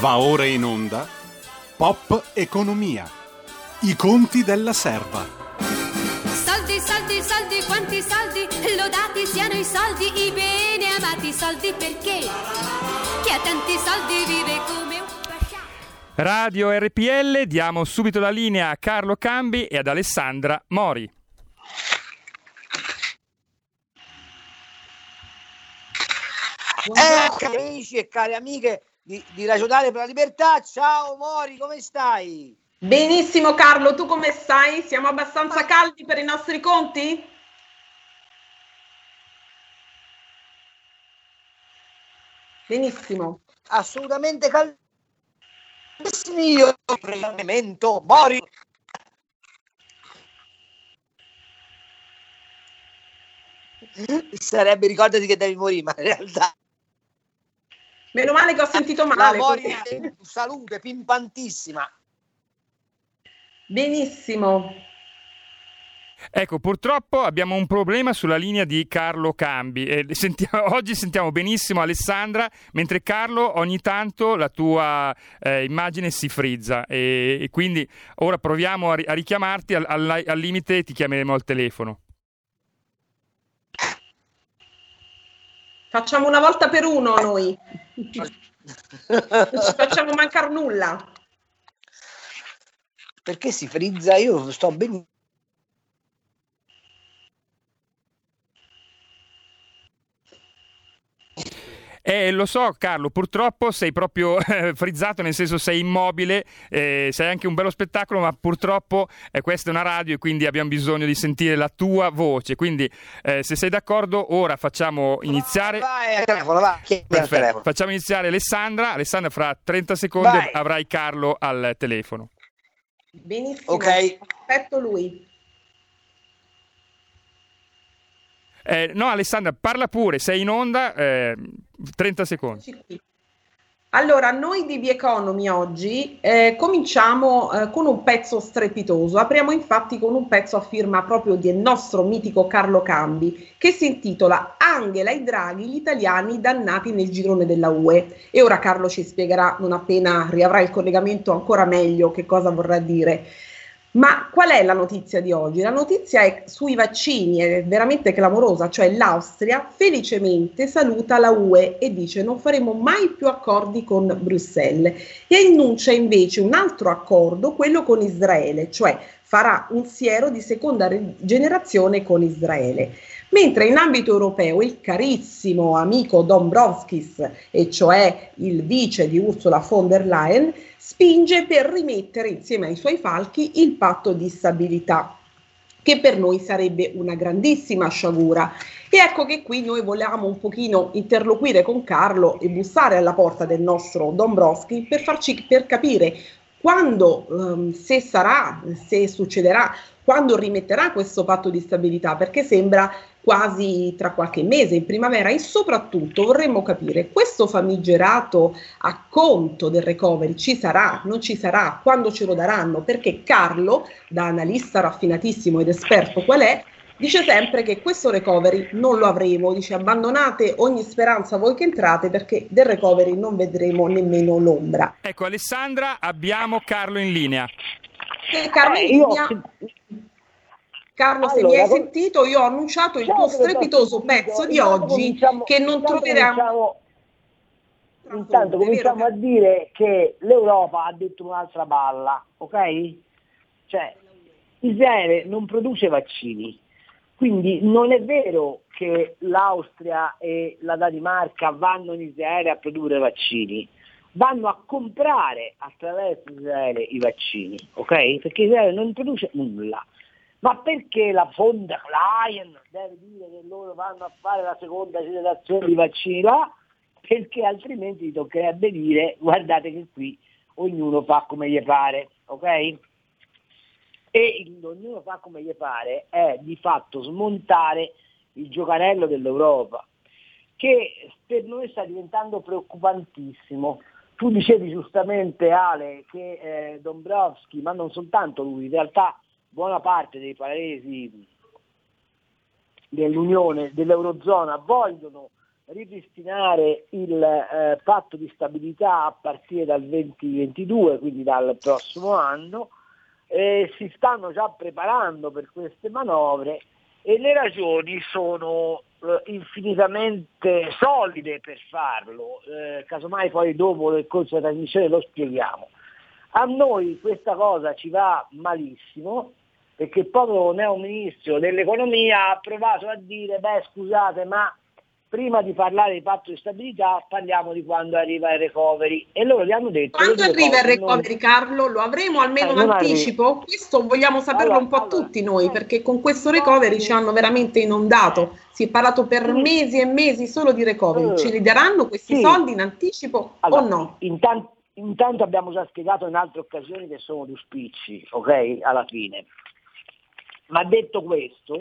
Va ora in onda Pop Economia. I conti della serva. Soldi, soldi, soldi, quanti soldi, lodati siano i soldi, i bene amati soldi perché chi ha tanti soldi vive come un pascià. Radio RPL, diamo subito la linea a Carlo Cambi e ad Alessandra Mori. Eh, cari amici e care amiche di, di Ragionare per la Libertà, ciao Mori, come stai? Benissimo Carlo, tu come stai? Siamo abbastanza caldi per i nostri conti? Benissimo. Assolutamente caldissimo io, regolamento, Mori. Sarebbe ricordati che devi morire, ma in realtà Meno male che ho sentito la male. Mori così. è in salute, pimpantissima. Benissimo. Ecco, purtroppo abbiamo un problema sulla linea di Carlo Cambi. Eh, sentiamo- oggi sentiamo benissimo Alessandra, mentre Carlo ogni tanto la tua eh, immagine si frizza e, e quindi ora proviamo a, ri- a richiamarti, al, al- al limite ti chiameremo al telefono. Facciamo una volta per uno noi. Non ci facciamo mancare nulla. Perché si frizza? Io sto benissimo. Eh, lo so Carlo, purtroppo sei proprio eh, frizzato, nel senso sei immobile, eh, sei anche un bello spettacolo, ma purtroppo eh, questa è una radio e quindi abbiamo bisogno di sentire la tua voce. Quindi eh, se sei d'accordo ora facciamo iniziare... Vai al telefono, vai, Perfetto, facciamo iniziare Alessandra. Alessandra, fra 30 secondi Vai. avrai Carlo al telefono. Benissimo. Ok. Aspetto lui. Eh, no, Alessandra, parla pure, sei in onda, eh, 30 secondi. Allora, noi di The Economy oggi eh, cominciamo eh, con un pezzo strepitoso. Apriamo infatti con un pezzo a firma proprio del nostro mitico Carlo Cambi che si intitola Angela e Draghi, gli italiani dannati nel girone della UE. E ora Carlo ci spiegherà, non appena riavrà il collegamento, ancora meglio che cosa vorrà dire. Ma qual è la notizia di oggi? La notizia è sui vaccini, è veramente clamorosa, cioè l'Austria felicemente saluta la UE e dice non faremo mai più accordi con Bruxelles e annuncia invece un altro accordo, quello con Israele, cioè farà un siero di seconda generazione con Israele. Mentre in ambito europeo il carissimo amico Dombrovskis, e cioè il vice di Ursula von der Leyen, spinge per rimettere insieme ai suoi falchi il patto di stabilità che per noi sarebbe una grandissima sciagura. E ecco che qui noi volevamo un pochino interloquire con Carlo e bussare alla porta del nostro Dombrovski per farci per capire quando, ehm, se sarà, se succederà, quando rimetterà questo patto di stabilità, perché sembra quasi tra qualche mese, in primavera, e soprattutto vorremmo capire questo famigerato acconto del recovery ci sarà, non ci sarà, quando ce lo daranno, perché Carlo, da analista raffinatissimo ed esperto qual è, dice sempre che questo recovery non lo avremo, dice abbandonate ogni speranza voi che entrate perché del recovery non vedremo nemmeno l'ombra. Ecco, Alessandra, abbiamo Carlo in linea. Carlo, Eh, io- Carlo, se Allora, mi hai con- sentito, io ho annunciato il tuo strepitoso pezzo di oggi che non troveremo. Intanto cominciamo a dire che l'Europa ha detto un'altra balla, ok? Cioè, Israele non produce vaccini, quindi non è vero che l'Austria e la Danimarca vanno in Israele a produrre vaccini, vanno a comprare attraverso Israele i vaccini, ok? Perché Israele non produce nulla. Ma perché la von der Leyen deve dire che loro vanno a fare la seconda generazione di vaccini là? Perché altrimenti toccherebbe dire guardate che qui ognuno fa come gli pare, ok? E ognuno fa come gli pare è di fatto smontare il giocarello dell'Europa, che per noi sta diventando preoccupantissimo. Tu dicevi giustamente Ale che eh, Dombrovski, ma non soltanto lui, in realtà buona parte dei paesi dell'Unione, dell'Eurozona vogliono ripristinare il eh, patto di stabilità a partire dal 2022, quindi dal prossimo anno, eh, si stanno già preparando per queste manovre e le ragioni sono eh, infinitamente solide per farlo, eh, casomai poi dopo nel corso della trasmissione lo spieghiamo. A noi questa cosa ci va malissimo perché proprio neo ministro dell'economia ha provato a dire beh scusate ma prima di parlare di patto di stabilità parliamo di quando arriva il recovery. E loro gli hanno detto quando arriva il recovery non... Carlo lo avremo almeno eh, in anticipo? Arriva. questo vogliamo saperlo allora, un po' allora, tutti noi eh, perché con questo recovery ci hanno veramente inondato. Si è parlato per mesi e mesi solo di recovery. Ci li daranno questi sì. soldi in anticipo allora, o no? Intanto, intanto abbiamo già spiegato in altre occasioni che sono due spicci ok? Alla fine. Ma detto questo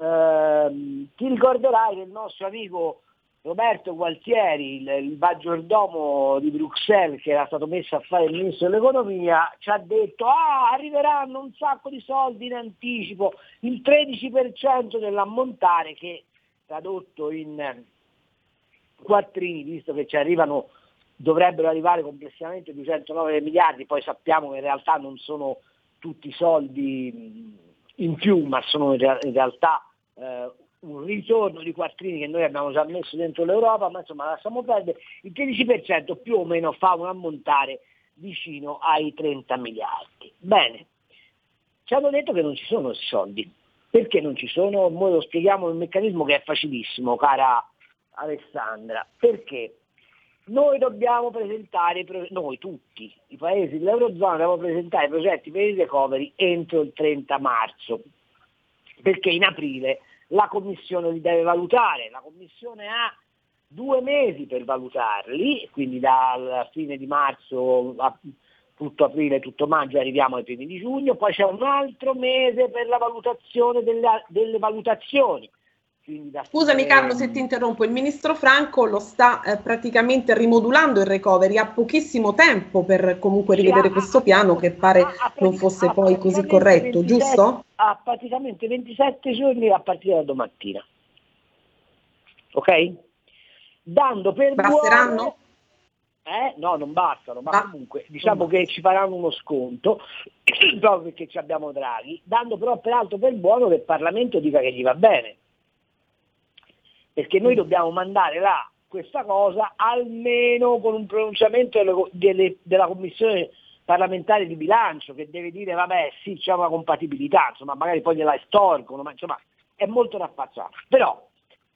Ehm, ti ricorderai che il nostro amico Roberto Gualtieri, il, il maggiordomo di Bruxelles che era stato messo a fare il ministro dell'economia, ci ha detto ah, arriveranno un sacco di soldi in anticipo, il 13% dell'ammontare che tradotto in quattrini, visto che ci arrivano, dovrebbero arrivare complessivamente 209 miliardi, poi sappiamo che in realtà non sono tutti soldi in più, ma sono in realtà eh, un ritorno di quattrini che noi abbiamo già messo dentro l'Europa, ma insomma lasciamo perdere, il 13% più o meno fa un ammontare vicino ai 30 miliardi. Bene, ci hanno detto che non ci sono soldi. Perché non ci sono? Noi lo spieghiamo il meccanismo che è facilissimo, cara Alessandra. Perché? Noi dobbiamo presentare, noi tutti, i paesi dell'Eurozona, dobbiamo presentare progetti per il recovery entro il 30 marzo, perché in aprile la Commissione li deve valutare, la Commissione ha due mesi per valutarli, quindi dal fine di marzo a tutto aprile, tutto maggio arriviamo ai primi di giugno, poi c'è un altro mese per la valutazione delle, delle valutazioni. Scusami Carlo se ti interrompo, il ministro Franco lo sta eh, praticamente rimodulando il recovery, ha pochissimo tempo per comunque rivedere sì, questo ha, piano che pare ha, non fosse poi così corretto, 27, giusto? Ha praticamente 27 giorni a partire da domattina. Ok? Dando per Basteranno? Buono, eh? No, non bastano, ma ah, comunque diciamo che ci faranno uno sconto, proprio perché ci abbiamo Draghi, dando però peraltro per buono che il Parlamento dica che gli va bene perché noi dobbiamo mandare là questa cosa almeno con un pronunciamento delle, delle, della Commissione parlamentare di bilancio che deve dire vabbè sì c'è una compatibilità, insomma magari poi gliela estorcono, ma insomma è molto raffacciato. Però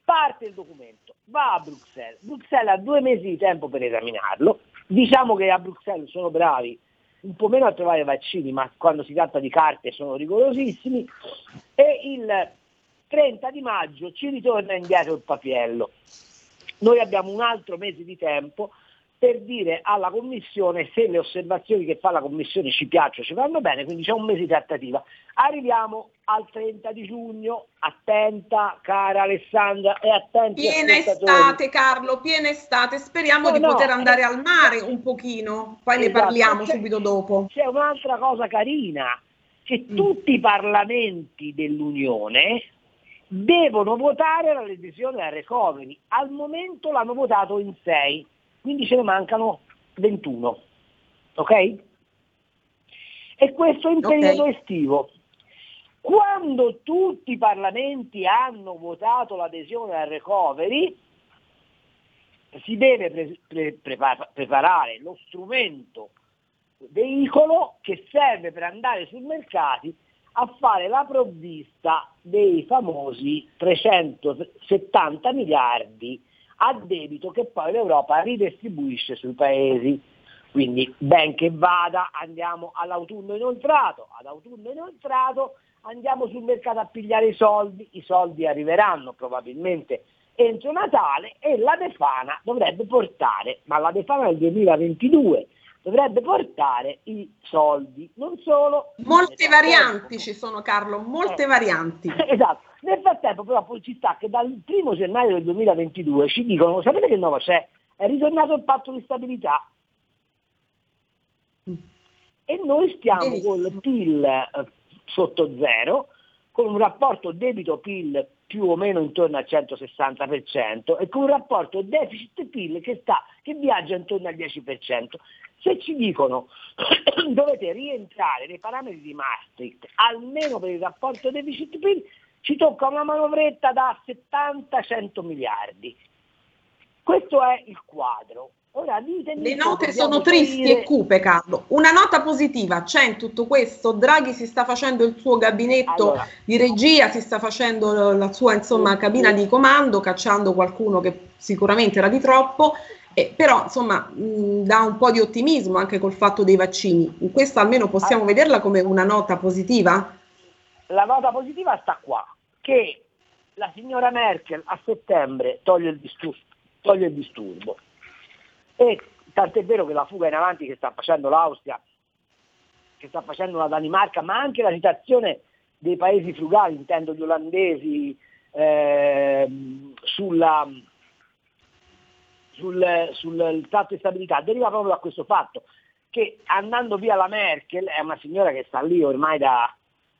parte il documento, va a Bruxelles, Bruxelles ha due mesi di tempo per esaminarlo, diciamo che a Bruxelles sono bravi un po' meno a trovare vaccini, ma quando si tratta di carte sono rigorosissimi, e il 30 di maggio ci ritorna indietro il papiello. Noi abbiamo un altro mese di tempo per dire alla Commissione se le osservazioni che fa la Commissione ci piacciono, ci vanno bene, quindi c'è un mese di trattativa. Arriviamo al 30 di giugno, attenta cara Alessandra e attenti Piena estate Carlo, piena estate, speriamo no, di no, poter andare eh, al mare un pochino, poi esatto, ne parliamo subito dopo. C'è un'altra cosa carina, che mm. tutti i parlamenti dell'Unione devono votare la revisione del recovery. Al momento l'hanno votato in 6, quindi ce ne mancano 21. Ok? E questo in periodo okay. estivo. Quando tutti i parlamenti hanno votato l'adesione al recovery, si deve pre- pre- prepar- preparare lo strumento veicolo che serve per andare sui mercati a fare la provvista dei famosi 370 miliardi a debito che poi l'Europa ridistribuisce sui paesi. Quindi ben che vada andiamo all'autunno inoltrato, ad autunno inoltrato andiamo sul mercato a pigliare i soldi, i soldi arriveranno probabilmente entro Natale e la Befana dovrebbe portare, ma la Befana del 2022 dovrebbe portare i soldi, non solo... Molte varianti ci sono Carlo, molte eh, varianti. Esatto, nel frattempo però poi ci sta che dal primo gennaio del 2022 ci dicono, sapete che nuovo c'è? È ritornato il patto di stabilità. Mm. E noi stiamo Benissimo. col PIL eh, sotto zero, con un rapporto debito-PIL più o meno intorno al 160% e con un rapporto deficit-PIL che, sta, che viaggia intorno al 10%. Se ci dicono dovete rientrare nei parametri di Maastricht, almeno per il rapporto deficit-PIL, ci tocca una manovretta da 70-100 miliardi. Questo è il quadro. Ora, Le note sono tristi dire... e cupe, Carlo. Una nota positiva c'è in tutto questo. Draghi si sta facendo il suo gabinetto allora. di regia, si sta facendo la sua insomma, cabina di comando, cacciando qualcuno che sicuramente era di troppo. Eh, però insomma mh, dà un po' di ottimismo anche col fatto dei vaccini. In questo almeno possiamo ah. vederla come una nota positiva? La nota positiva sta qua, che la signora Merkel a settembre toglie il, disturbo, toglie il disturbo e tant'è vero che la fuga in avanti che sta facendo l'Austria, che sta facendo la Danimarca, ma anche la situazione dei paesi frugali, intendo gli olandesi, eh, sulla, sul, sul tratto di stabilità, deriva proprio da questo fatto che andando via la Merkel, è una signora che sta lì ormai da,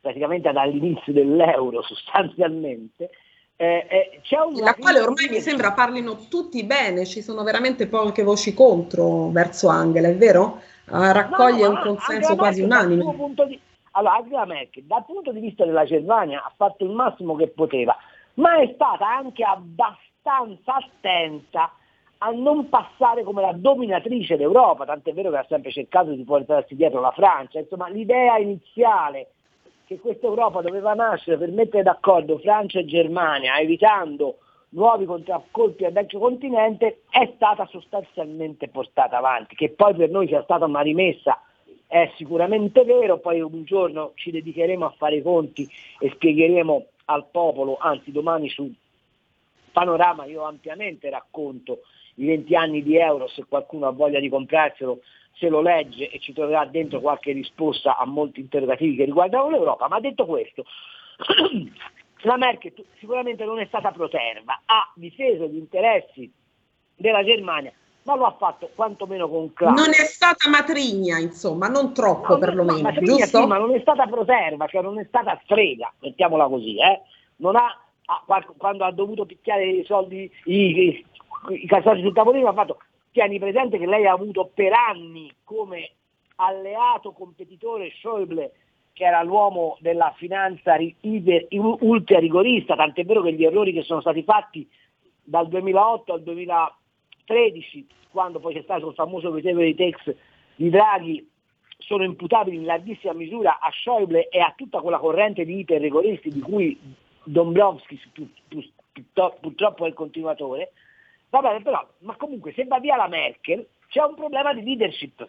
praticamente dall'inizio dell'euro sostanzialmente, eh, eh, la quale ormai mi sembra parlino tutti bene, ci sono veramente poche voci contro verso Angela, è vero? Raccoglie no, no, un consenso quasi unanime. Di... Allora, Angela Merkel dal punto di vista della Germania ha fatto il massimo che poteva, ma è stata anche abbastanza attenta a non passare come la dominatrice d'Europa, tant'è vero che ha sempre cercato di portarsi dietro la Francia, insomma l'idea iniziale che questa Europa doveva nascere per mettere d'accordo Francia e Germania, evitando nuovi contraccolpi al vecchio continente, è stata sostanzialmente portata avanti. Che poi per noi sia stata una rimessa è sicuramente vero, poi un giorno ci dedicheremo a fare i conti e spiegheremo al popolo, anzi domani su Panorama io ampiamente racconto i 20 anni di euro, se qualcuno ha voglia di comprarselo se lo legge e ci troverà dentro qualche risposta a molti interrogativi che riguardano l'Europa, ma detto questo, la Merkel sicuramente non è stata proterva, ha difeso gli interessi della Germania, ma lo ha fatto quantomeno con classe. Non è stata matrigna, insomma, non troppo no, perlomeno, giusto? Sì, ma non è stata proterva, cioè non è stata strega, mettiamola così, eh? Non ha, quando ha dovuto picchiare i soldi, i, i, i sul tavolino, ha fatto Tieni presente che lei ha avuto per anni come alleato competitore Schäuble, che era l'uomo della finanza ultra rigorista, tant'è vero che gli errori che sono stati fatti dal 2008 al 2013, quando poi c'è stato il famoso recovery tax di Draghi, sono imputabili in larghissima misura a Schäuble e a tutta quella corrente di iperrigoristi di cui Dombrovskis purtroppo è il continuatore, Vabbè, però, ma comunque se va via la Merkel c'è un problema di leadership,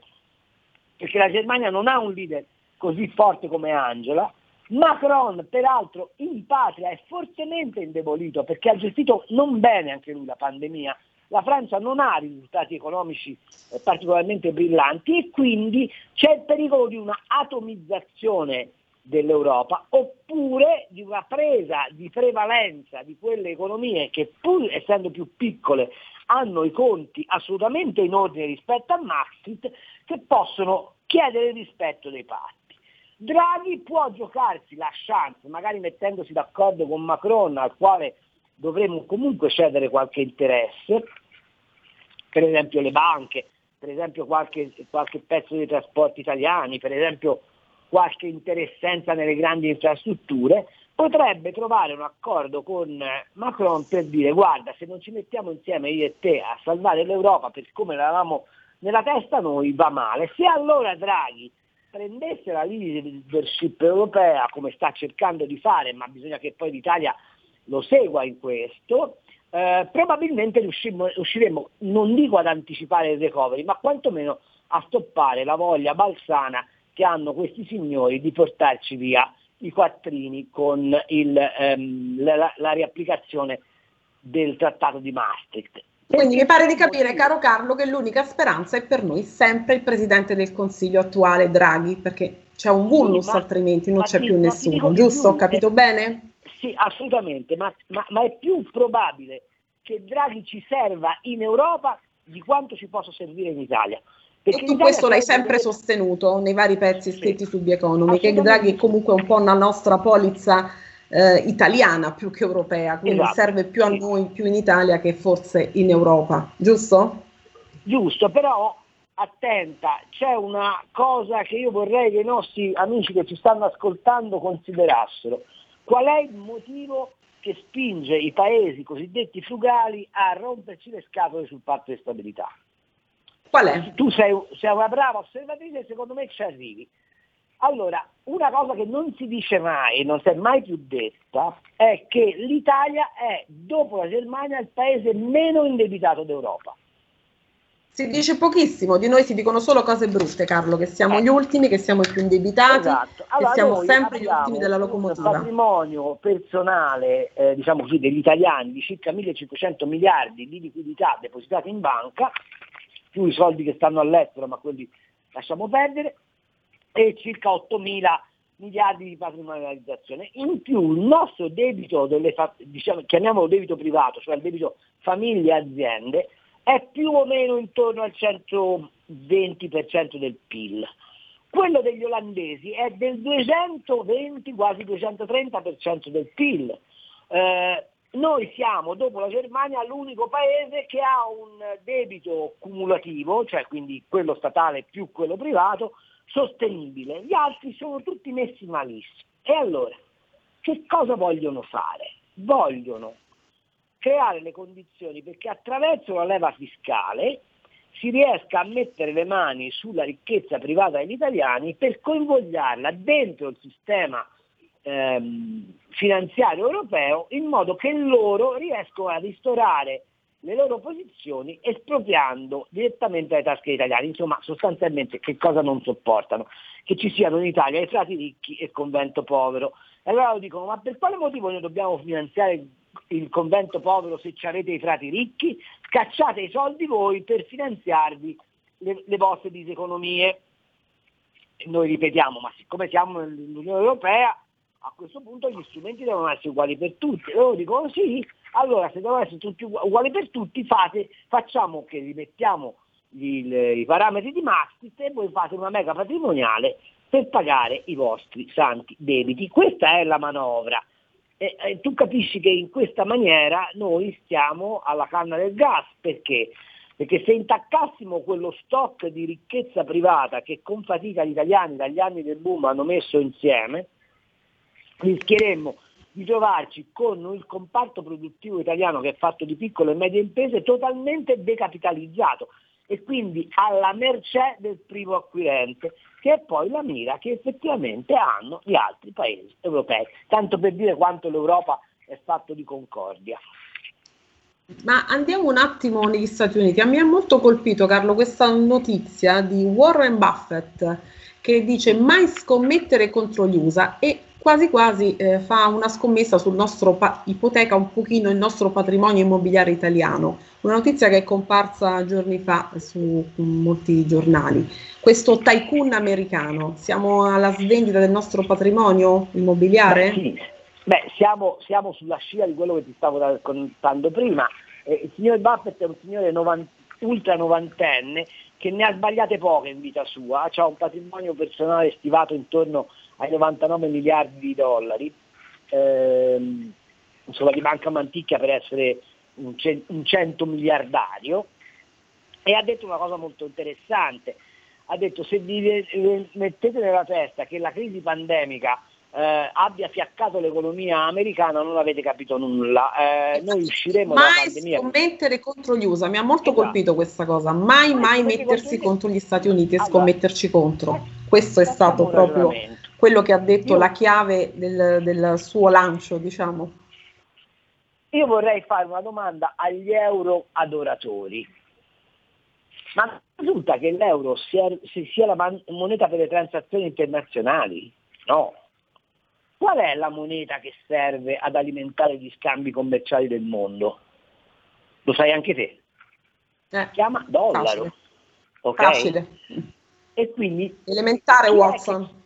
perché la Germania non ha un leader così forte come Angela. Macron, peraltro, in patria è fortemente indebolito perché ha gestito non bene anche lui la pandemia. La Francia non ha risultati economici eh, particolarmente brillanti e quindi c'è il pericolo di una atomizzazione dell'Europa oppure di una presa di prevalenza di quelle economie che pur essendo più piccole hanno i conti assolutamente in ordine rispetto a Maastricht che possono chiedere il rispetto dei patti. Draghi può giocarsi la chance, magari mettendosi d'accordo con Macron al quale dovremo comunque cedere qualche interesse, per esempio le banche, per esempio qualche, qualche pezzo dei trasporti italiani, per esempio qualche interessenza nelle grandi infrastrutture, potrebbe trovare un accordo con Macron per dire guarda se non ci mettiamo insieme io e te a salvare l'Europa per come l'avevamo nella testa noi va male. Se allora Draghi prendesse la leadership europea come sta cercando di fare, ma bisogna che poi l'Italia lo segua in questo, eh, probabilmente riusciremo, non dico ad anticipare il recovery, ma quantomeno a stoppare la voglia balsana che hanno questi signori di portarci via i quattrini con il, ehm, la, la riapplicazione del trattato di Maastricht. Quindi mi pare di capire, caro Carlo, che l'unica speranza è per noi sempre il Presidente del Consiglio attuale, Draghi, perché c'è un vulnus, sì, ma, altrimenti non c'è sì, più nessuno, giusto? Ho capito bene? Sì, assolutamente, ma, ma, ma, è più probabile che Draghi ci serva in Europa di quanto ci possa servire in Italia. E tu questo l'hai sempre sostenuto nei vari pezzi scritti sì, su The Economy, che Draghi è comunque un po' una nostra polizza eh, italiana più che europea, quindi Esatto. serve più a noi, più in Italia che forse in Europa, giusto? Giusto, però attenta, c'è una cosa che io vorrei che i nostri amici che ci stanno ascoltando considerassero. Qual è il motivo che spinge i paesi cosiddetti frugali a romperci le scatole sul patto di stabilità? Qual è? Tu sei, sei una brava osservatrice e secondo me ci arrivi. Allora, una cosa che non si dice mai, non si è mai più detta, è che l'Italia è, dopo la Germania, il paese meno indebitato d'Europa. Si dice pochissimo, di noi si dicono solo cose brutte, Carlo, che siamo Eh. gli ultimi, che siamo i più indebitati, Esatto. che siamo sempre gli ultimi della Un locomotiva. patrimonio personale, eh, diciamo così, degli italiani di circa 1500 miliardi di liquidità depositate in banca, più i soldi che stanno all'estero, ma quelli lasciamo perdere, e circa 8.000 miliardi di patrimonializzazione. In più il nostro debito, delle diciamo, chiamiamolo debito privato, cioè il debito famiglie e aziende, è più o meno intorno al 120% del PIL. Quello degli olandesi è del 220, quasi 230% del PIL. Eh, noi siamo, dopo la Germania, l'unico paese che ha un debito cumulativo, cioè quindi quello statale più quello privato, sostenibile. Gli altri sono tutti messi malissimo. E allora, che cosa vogliono fare? Vogliono creare le condizioni perché attraverso la leva fiscale si riesca a mettere le mani sulla ricchezza privata degli italiani per coinvolgarla dentro il sistema ehm, finanziario europeo in modo che loro riescono a ristorare le loro posizioni espropriando direttamente le tasche degli italiani. Insomma, sostanzialmente che cosa non sopportano? Che ci siano in Italia i frati ricchi e il convento povero. E allora lo dicono, ma per quale motivo noi dobbiamo finanziare il convento povero se ci avete i frati ricchi? Scacciate i soldi voi per finanziarvi le, le vostre diseconomie. E noi ripetiamo, ma siccome siamo nell'Unione Europea, a questo punto gli strumenti devono essere uguali per tutti. E loro dicono sì, allora se devono essere tutti ugu- uguali per tutti, fate, facciamo che rimettiamo il- i parametri di Maastricht e voi fate una mega patrimoniale per pagare i vostri santi debiti. Questa è la manovra. E, e tu capisci che in questa maniera noi stiamo alla canna del gas, perché? Perché se intaccassimo quello stock di ricchezza privata che con fatica gli italiani dagli anni del boom hanno messo insieme, rischieremmo di trovarci con il comparto produttivo italiano che è fatto di piccole e medie imprese totalmente decapitalizzato e quindi alla mercé del primo acquirente, che è poi la mira che effettivamente hanno gli altri paesi europei, tanto per dire quanto l'Europa è fatto di concordia. Ma andiamo un attimo negli Stati Uniti. A me è molto colpito, Carlo, questa notizia di Warren Buffett che dice mai scommettere contro gli USA e quasi quasi eh, fa una scommessa sul nostro, pa- ipoteca un pochino il nostro patrimonio immobiliare italiano. Una notizia che è comparsa giorni fa su molti giornali. Questo tycoon americano, siamo alla svendita del nostro patrimonio immobiliare? Beh, sì. Beh, siamo, siamo sulla scia di quello che ti stavo raccontando prima. Eh, il signor Buffett è un signore novan- ultra novantenne che ne ha sbagliate poche in vita sua, ha un patrimonio personale stimato intorno ai 99 miliardi di dollari, ehm, insomma gli manca manticchia per essere un, cen- un 100 miliardario, e ha detto una cosa molto interessante, ha detto se vi mettete nella testa che la crisi pandemica eh, abbia fiaccato l'economia americana non avete capito nulla. Eh, noi usciremo dalla mai pandemia. scommettere contro gli USA, mi ha molto Esatto. colpito questa cosa, mai mai mettersi contro gli Stati Uniti e Allora, scommetterci contro. Questo è stato proprio. Quello che ha detto Io- la chiave del, del suo lancio, diciamo. Io vorrei fare una domanda agli euro adoratori. Ma risulta che l'euro sia, sia la moneta per le transazioni internazionali? No. Qual è la moneta che serve ad alimentare gli scambi commerciali del mondo? Lo sai anche te. Eh, Si chiama dollaro. facile, ok? facile. E quindi Elementare Watson.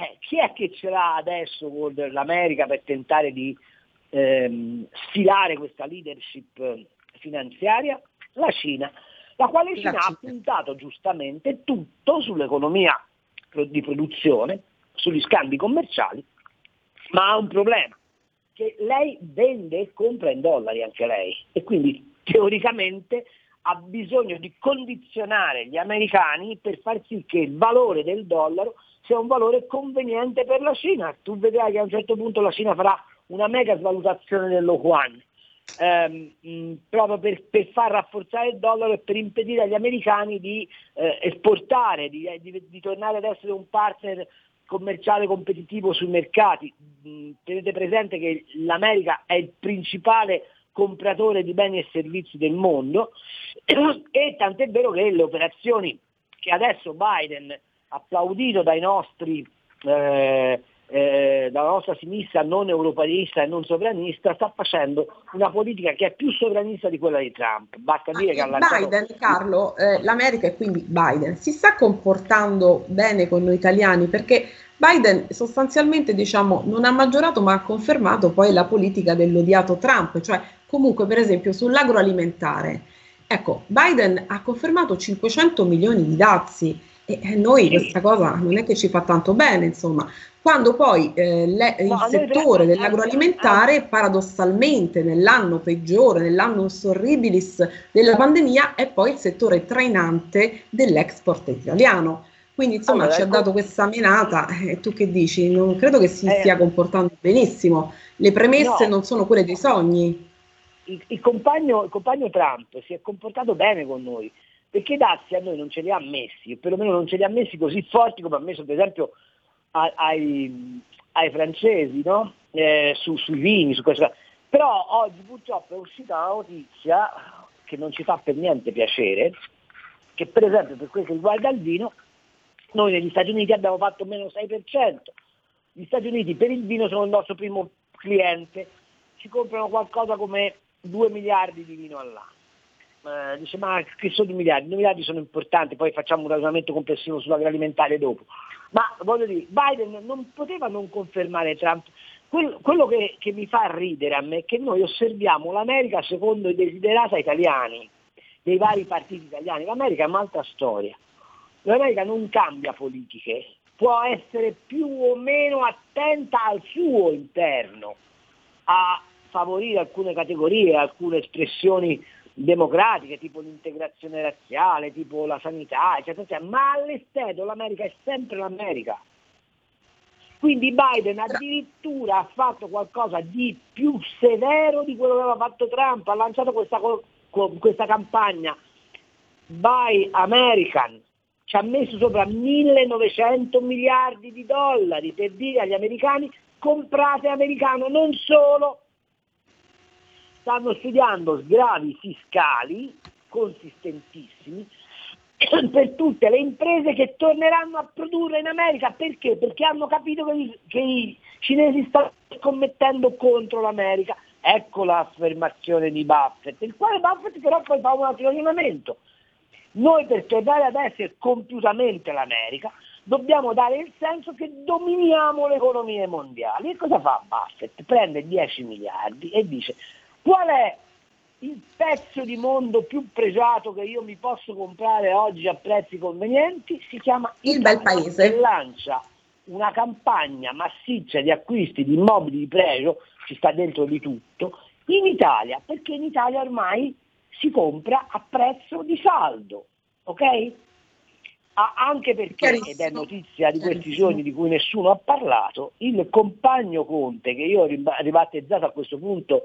Eh, chi è che ce l'ha adesso con l'America per tentare di ehm, sfilare questa leadership finanziaria? La Cina, la quale La Cina ha puntato giustamente tutto sull'economia di produzione, sugli scambi commerciali, ma ha un problema. che lei vende e compra in dollari anche lei e quindi teoricamente ha bisogno di condizionare gli americani per far sì che il valore del dollaro sia un valore conveniente per la Cina. Tu vedrai che a un certo punto la Cina farà una mega svalutazione dello yuan, ehm, mh, proprio per, per, far rafforzare il dollaro e per impedire agli americani di eh, esportare, di, di, di, tornare ad essere un partner commerciale competitivo sui mercati. Mh, tenete presente che l'America è il principale compratore di beni e servizi del mondo e tant'è vero che le operazioni che adesso Biden, applaudito dai nostri eh, eh, dalla nostra sinistra non europeista e non sovranista sta facendo una politica che è più sovranista di quella di Trump. Basta dire che ha lanciato... Biden, Carlo, eh, l'America e quindi Biden si sta comportando bene con noi italiani perché Biden sostanzialmente diciamo, non ha maggiorato ma ha confermato poi la politica dell'odiato Trump, cioè comunque per esempio sull'agroalimentare. Ecco, Biden ha confermato 500 milioni di dazi e noi questa cosa non è che ci fa tanto bene, insomma. Quando poi eh, le, il settore dell'agroalimentare, paradossalmente, nell'anno peggiore, nell'anno horribilis della pandemia, è poi il settore trainante dell'export italiano. Quindi insomma allora, ci ecco. ha dato questa menata e eh, tu che dici? Non credo che si eh, stia comportando benissimo. Le premesse no. non sono quelle dei sogni. Il, il, compagno, il compagno Trump si è comportato bene con noi perché i dazi a noi non ce li ha messi, o perlomeno non ce li ha messi così forti come ha messo per esempio ai, ai francesi, no? eh, su, sui vini, su questo. Però oggi purtroppo è uscita una notizia che non ci fa per niente piacere, che per esempio per quel che riguarda il vino, noi negli Stati Uniti abbiamo fatto meno 6%, gli Stati Uniti per il vino sono il nostro primo cliente, ci comprano qualcosa come 2 miliardi di vino all'anno. Eh, dice ma che sono 2 miliardi? 2 miliardi sono importanti, poi facciamo un ragionamento complessivo sull'agroalimentare dopo. Ma voglio dire, Biden non poteva non confermare Trump. Quello, quello che, che, mi fa ridere a me è che noi osserviamo l'America secondo i desiderata italiani, dei vari partiti italiani. L'America è un'altra storia. L'America non cambia politiche, può essere più o meno attenta al suo interno, a favorire alcune categorie, alcune espressioni democratiche, tipo l'integrazione razziale, tipo la sanità, eccetera, eccetera, ma all'esterno l'America è sempre l'America. Quindi Biden addirittura ha fatto qualcosa di più severo di quello che aveva fatto Trump, ha lanciato questa, questa campagna Buy American, ci ha messo sopra 1900 miliardi di dollari per dire agli americani comprate americano, non solo, stanno studiando sgravi fiscali consistentissimi per tutte le imprese che torneranno a produrre in America. Perché? Perché hanno capito che i, che i cinesi stanno scommettendo contro l'America. Ecco l'affermazione di Buffett, il quale Buffett però poi fa un altro ragionamento. Noi per tornare ad essere compiutamente l'America dobbiamo dare il senso che dominiamo le economie mondiali. E cosa fa Buffett? Prende 10 miliardi e dice Qual è il pezzo di mondo più pregiato che io mi posso comprare oggi a prezzi convenienti? Si chiama Il Bel Paese. E lancia una campagna massiccia di acquisti di immobili di pregio, ci sta dentro di tutto, in Italia, perché in Italia ormai si compra a prezzo di saldo, ok? Ah, anche perché, ed è notizia di questi giorni di cui nessuno ha parlato, il compagno Conte, che io ho ribattezzato a questo punto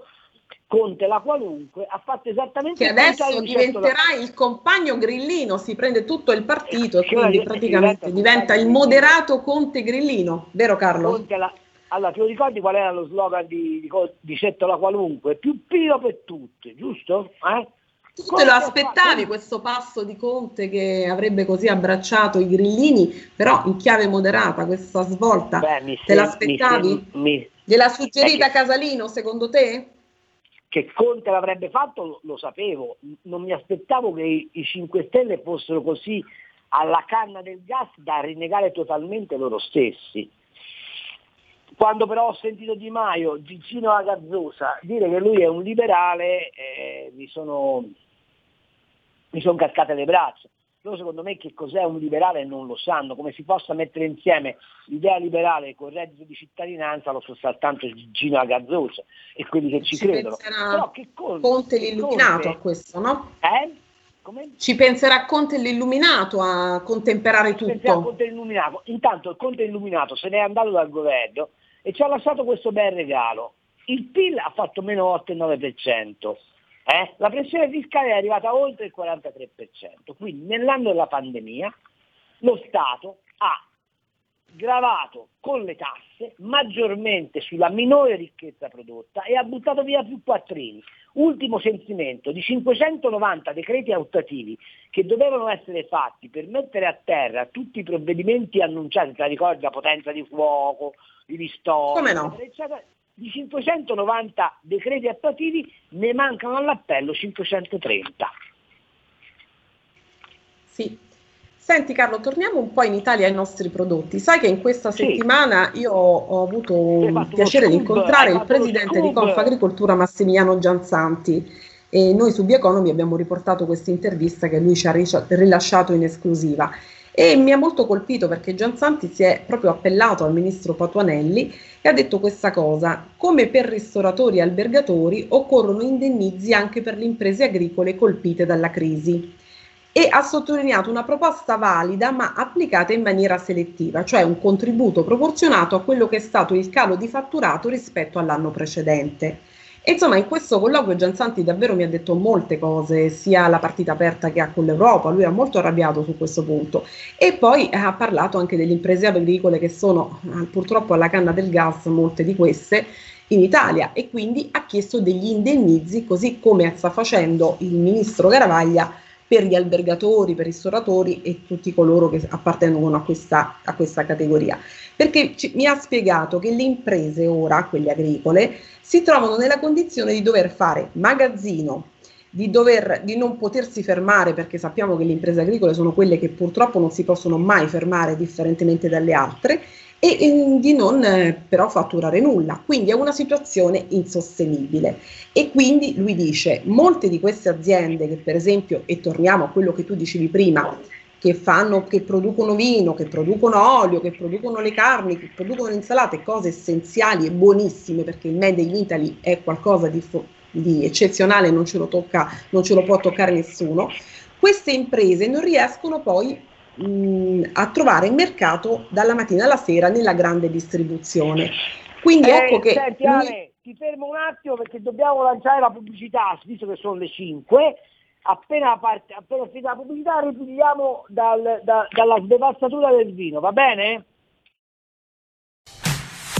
Conte la qualunque ha fatto esattamente che adesso diventerà la... il compagno grillino si prende tutto il partito e quindi praticamente diventa, diventa il moderato Conte grillino vero Carlo? Conte la... allora ti ricordi qual era lo slogan di, di, di Cettola qualunque più pilo per tutti giusto? Eh? Tu te lo aspettavi questo passo di Conte che avrebbe così abbracciato i grillini, però in chiave moderata, questa svolta, Beh, te l'aspettavi? Mi, mi, Gliel'ha suggerita Casalino secondo te? Che Conte l'avrebbe fatto lo, sapevo, non mi aspettavo che i, i 5 Stelle fossero così alla canna del gas da rinnegare totalmente loro stessi. Quando però ho sentito Di Maio, vicino alla Gazzosa, dire che lui è un liberale, eh, mi, sono, mi sono cascate le braccia. Loro secondo me che cos'è un liberale non lo sanno, come si possa mettere insieme l'idea liberale con il reddito di cittadinanza lo so soltanto Gino Agazzose e quelli che ci, Ci credono. penserà Però che Conte, Conte l'illuminato Conte- a questo, no? Eh? Come? Ci penserà Conte l'illuminato a contemperare al tutto. Conte illuminato. Intanto il Conte illuminato se n'è andato dal governo e ci ha lasciato questo bel regalo. Il PIL ha fatto meno 8,9%. Eh? La pressione fiscale è arrivata oltre il 43%. Quindi nell'anno della pandemia lo Stato ha gravato con le tasse maggiormente sulla minore ricchezza prodotta e ha buttato via più quattrini. Ultimo sentimento, di 590 decreti attuativi che dovevano essere fatti per mettere a terra tutti i provvedimenti annunciati, ricordi la potenza di fuoco, i ristori, no? eccetera, di 590 decreti attuativi ne mancano all'appello 530. Sì. Senti Carlo, torniamo un po' in Italia ai nostri prodotti. Sai che in questa Sì. settimana io ho avuto il piacere di incontrare il presidente di. Confagricoltura Massimiliano Gianzanti e noi su Bioeconomy abbiamo riportato questa intervista che lui ci ha rilasciato in esclusiva. E mi ha molto colpito perché Gianzanti si è proprio appellato al ministro Patuanelli e ha detto questa cosa, come per ristoratori e albergatori occorrono indennizi anche per le imprese agricole colpite dalla crisi e ha sottolineato una proposta valida ma applicata in maniera selettiva, cioè un contributo proporzionato a quello che è stato il calo di fatturato rispetto all'anno precedente. Insomma, in questo colloquio Gianzanti davvero mi ha detto molte cose, sia la partita aperta che ha con l'Europa, lui è molto arrabbiato su questo punto. E poi ha parlato anche delle imprese agricole che sono eh, purtroppo alla canna del gas, molte di queste, in Italia e quindi ha chiesto degli indennizi, così come sta facendo il ministro Garavaglia per gli albergatori, per i ristoratori e tutti coloro che appartengono a questa, a questa categoria. Perché ci- mi ha spiegato che le imprese ora, quelle agricole, si trovano nella condizione di dover fare magazzino, di, dover, di non potersi fermare, perché sappiamo che le imprese agricole sono quelle che purtroppo non si possono mai fermare differentemente dalle altre, e eh, di non eh, però fatturare nulla. Quindi è una situazione insostenibile. E quindi lui dice, molte di queste aziende che per esempio, e torniamo a quello che tu dicevi prima, che fanno, che producono vino, che producono olio, che producono le carni, che producono le insalate, cose essenziali e buonissime, perché il Made in Italy è qualcosa di, fo- di eccezionale, non ce lo tocca, non ce lo può toccare nessuno. Queste imprese non riescono poi mh, a trovare il mercato dalla mattina alla sera nella grande distribuzione. Quindi Eh, ecco che senti, lui- Ale, ti fermo un attimo perché dobbiamo lanciare la pubblicità, visto che sono le 5. Appena, parte, appena finita la pubblicità ripigliamo dal- da- dalla devastatura del vino, va bene?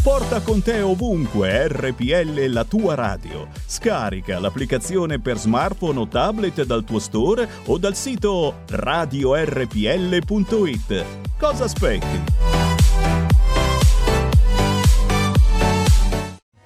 Porta con te ovunque RPL la tua radio. Scarica l'applicazione per smartphone o tablet dal tuo store o dal sito radiorpl.it. Cosa aspetti?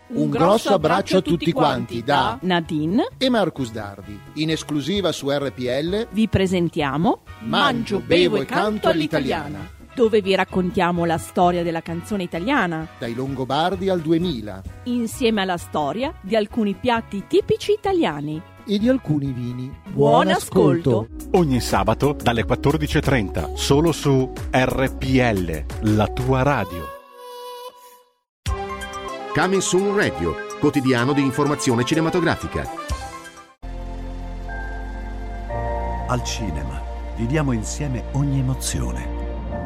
Un grosso abbraccio a tutti quanti da Nadine, e Marcus Dardi. In esclusiva su RPL vi presentiamo Mangio, bevo e canto all'italiana. Dove vi raccontiamo la storia della canzone italiana, dai Longobardi al 2000 insieme alla storia di alcuni piatti tipici italiani. e di alcuni vini. Buon ascolto. Ogni sabato dalle 14.30 solo su RPL, la tua radio. Coming Soon Radio, quotidiano di informazione cinematografica. Al cinema viviamo insieme ogni emozione.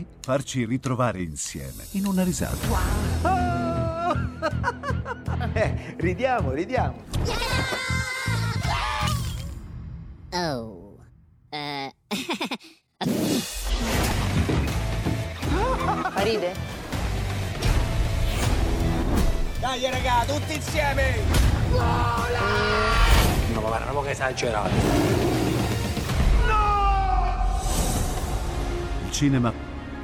Poi farci ritrovare insieme in una risata. Eh, ridiamo, ridiamo. Oh. Eh. Ride? Dai raga, tutti insieme! No, ma guarda, ma che esagerato. Il cinema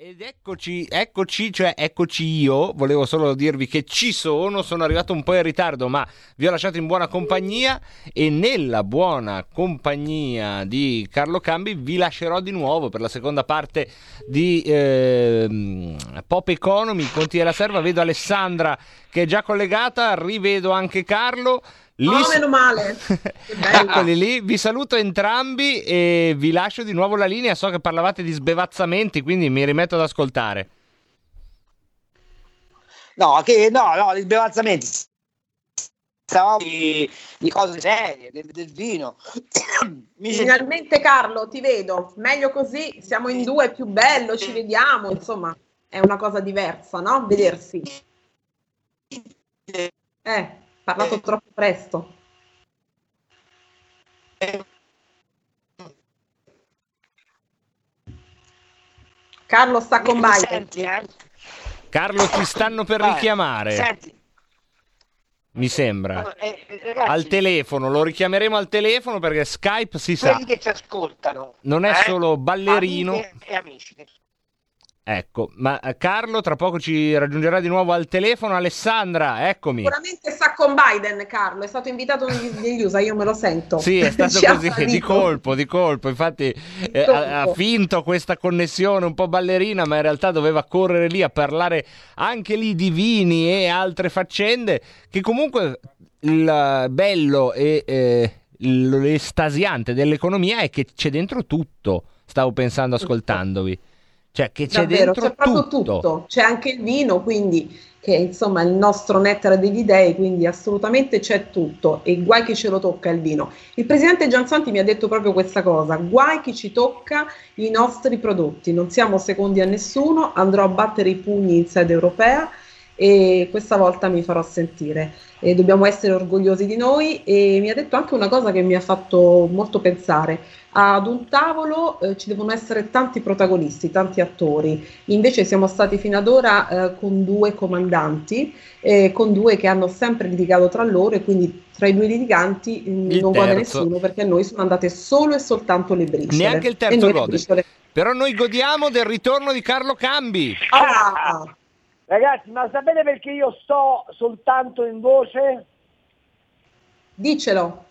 Ed eccoci, eccoci, cioè eccoci io, volevo solo dirvi che ci sono, sono arrivato un po' in ritardo ma vi ho lasciato in buona compagnia e nella buona compagnia di Carlo Cambi vi lascerò di nuovo per la seconda parte di eh, Pop Economy, Conti della Serva, vedo Alessandra che è già collegata, rivedo anche Carlo. Lì... Oh, meno male. Eccoli lì, vi saluto entrambi e vi lascio di nuovo la linea. So che parlavate di sbevazzamenti, quindi mi rimetto ad ascoltare. No, che no, no, di sbevazzamenti. Stavamo di, di cose serie, del, del vino. Finalmente Carlo, ti vedo. Meglio così, siamo in due, è più bello, ci vediamo, insomma, è una cosa diversa, no? Vedersi. Eh parlato eh. troppo presto. Carlo sta con Biden. Senti, eh? Carlo ti stanno per richiamare. Senti. Mi sembra. Eh, ragazzi, al telefono, lo richiameremo al telefono perché Skype si sa. Quelli che ci ascoltano. Non è eh? solo ballerino. e amici. Ecco, ma eh, Carlo tra poco ci raggiungerà di nuovo al telefono. Alessandra, eccomi. Sicuramente sta con Biden, Carlo. È stato invitato negli USA, io me lo sento. Sì, è stato così, di colpo, di colpo. Infatti eh, ha, ha, finto questa connessione un po' ballerina, ma in realtà doveva correre lì a parlare anche lì di vini e altre faccende. Che comunque il bello e eh, l'estasiante dell'economia è che c'è dentro tutto. Stavo pensando ascoltandovi. Cioè che c'è Davvero, dentro c'è proprio tutto. tutto. C'è anche il vino, quindi che è insomma il nostro nettare degli dei, quindi assolutamente c'è tutto e guai chi ce lo tocca il vino. Il presidente Giansanti mi ha detto proprio questa cosa, guai chi ci tocca i nostri prodotti, non siamo secondi a nessuno, andrò a battere i pugni in sede europea e questa volta mi farò sentire. E dobbiamo essere orgogliosi di noi e mi ha detto anche una cosa che mi ha fatto molto pensare ad un tavolo eh, ci devono essere tanti protagonisti, tanti attori, invece siamo stati fino ad ora eh, con due comandanti, eh, con due che hanno sempre litigato tra loro e quindi tra i due litiganti mm, il non gode nessuno perché a noi sono andate solo e soltanto le briciole. Neanche il terzo gode. Briciole... Però noi godiamo del ritorno di Carlo Cambi. Ah! Ragazzi, ma sapete perché io sto soltanto in voce? Dicelo.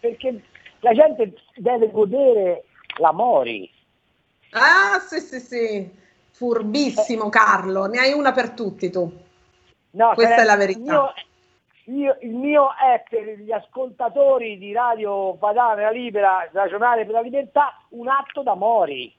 Perché la gente deve godere la Mori. Ah, sì, sì, sì, furbissimo eh. Carlo, ne hai una per tutti tu. No, Questa è la verità. Il mio, il mio è per gli ascoltatori di Radio Padana Libera, Regionale per la Libertà, un atto da Mori.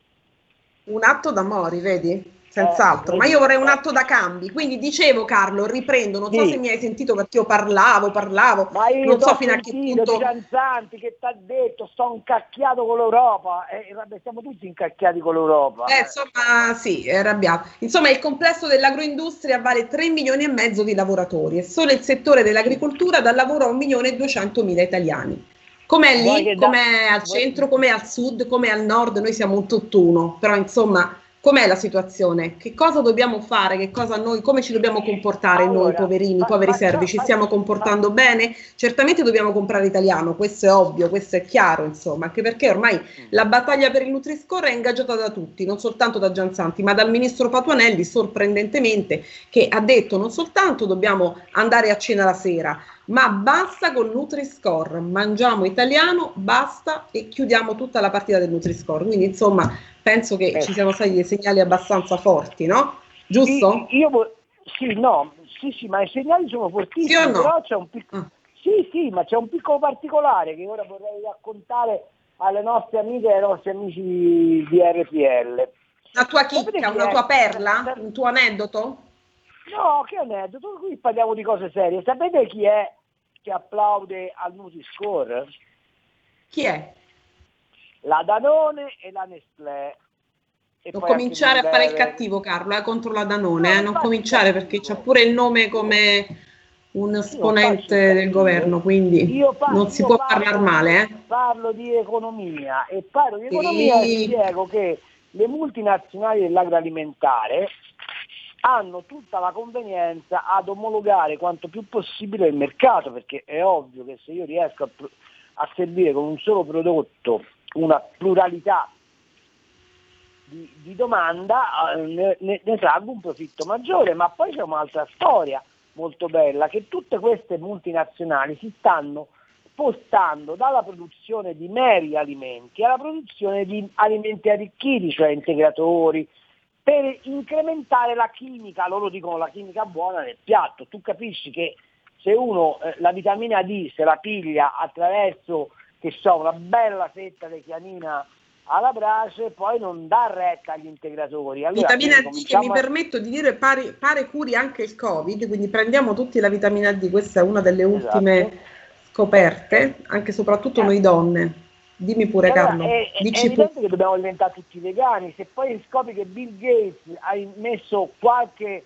Un atto da Mori, vedi? Senz'altro, eh, ma io vorrei un atto da cambi. Quindi dicevo, Carlo, riprendo, non so sì. se mi hai sentito perché io parlavo, parlavo, ma io non so fino a che punto. Gianzanti che ti ha detto, sto incacchiato con l'Europa, e eh, siamo tutti incacchiati con l'Europa. Eh, insomma, sì, è arrabbiato. Insomma, il complesso dell'agroindustria vale 3 milioni e mezzo di lavoratori e solo il settore dell'agricoltura dà lavoro a 1 milione e 200 mila italiani. Com'è lì, com'è da... al centro, com'è al sud, com'è al nord, noi siamo un tutt'uno, però insomma Com'è la situazione? Che cosa dobbiamo fare? Che cosa noi, come ci dobbiamo comportare allora, noi, poverini, poveri servi? Ci stiamo comportando bene? Certamente dobbiamo comprare italiano, questo è ovvio, questo è chiaro, insomma, anche perché ormai mm. la battaglia per il Nutri-Score è ingaggiata da tutti, non soltanto da Giansanti, ma dal ministro Patuanelli, sorprendentemente, che ha detto non soltanto dobbiamo andare a cena la sera, ma basta col Nutri-Score, mangiamo italiano, basta e chiudiamo tutta la partita del Nutri-Score. Quindi, insomma, penso che eh. ci siano stati dei segnali abbastanza forti, no? Giusto? Io, io sì, no, sì, sì, ma i segnali sono fortissimi, sì no? però c'è un piccolo... Ah. Sì, sì, ma c'è un piccolo particolare che ora vorrei raccontare alle nostre amiche e ai nostri amici di RPL. La tua chicca, una tua perla, un tuo aneddoto? No, che aneddoto, qui parliamo di cose serie. Sapete chi è che applaude al e Non poi anche cominciare a fare il cattivo, Carlo, eh, contro la Danone, No, eh, non cominciare perché c'ha pure il nome come un esponente del governo, quindi Io pa- non si può parlo- parlare male. Eh. Parlo di economia e parlo di economia Sì. e spiego che le multinazionali dell'agroalimentare hanno tutta la convenienza ad omologare quanto più possibile il mercato, perché è ovvio che se io riesco a, a servire con un solo prodotto una pluralità di, di domanda, eh, ne, ne- ne traggo un profitto maggiore, ma poi c'è un'altra storia molto bella, che tutte queste multinazionali si stanno spostando dalla produzione di meri alimenti alla produzione di alimenti arricchiti, cioè integratori, per incrementare la chimica, loro dicono la chimica buona nel piatto. Tu capisci che se uno eh, la vitamina D se la piglia attraverso che so, una bella fetta di chianina alla brace, poi non dà retta agli integratori. Allora, Vitamina D che mi a- permetto di dire pare, pare curi anche il Covid, quindi prendiamo tutti la vitamina D, questa è una delle ultime Esatto. scoperte, anche e soprattutto noi donne. Dimmi pure Allora, Carlo, è, è evidente pure. che dobbiamo diventare tutti vegani, se poi scopri che Bill Gates ha messo qualche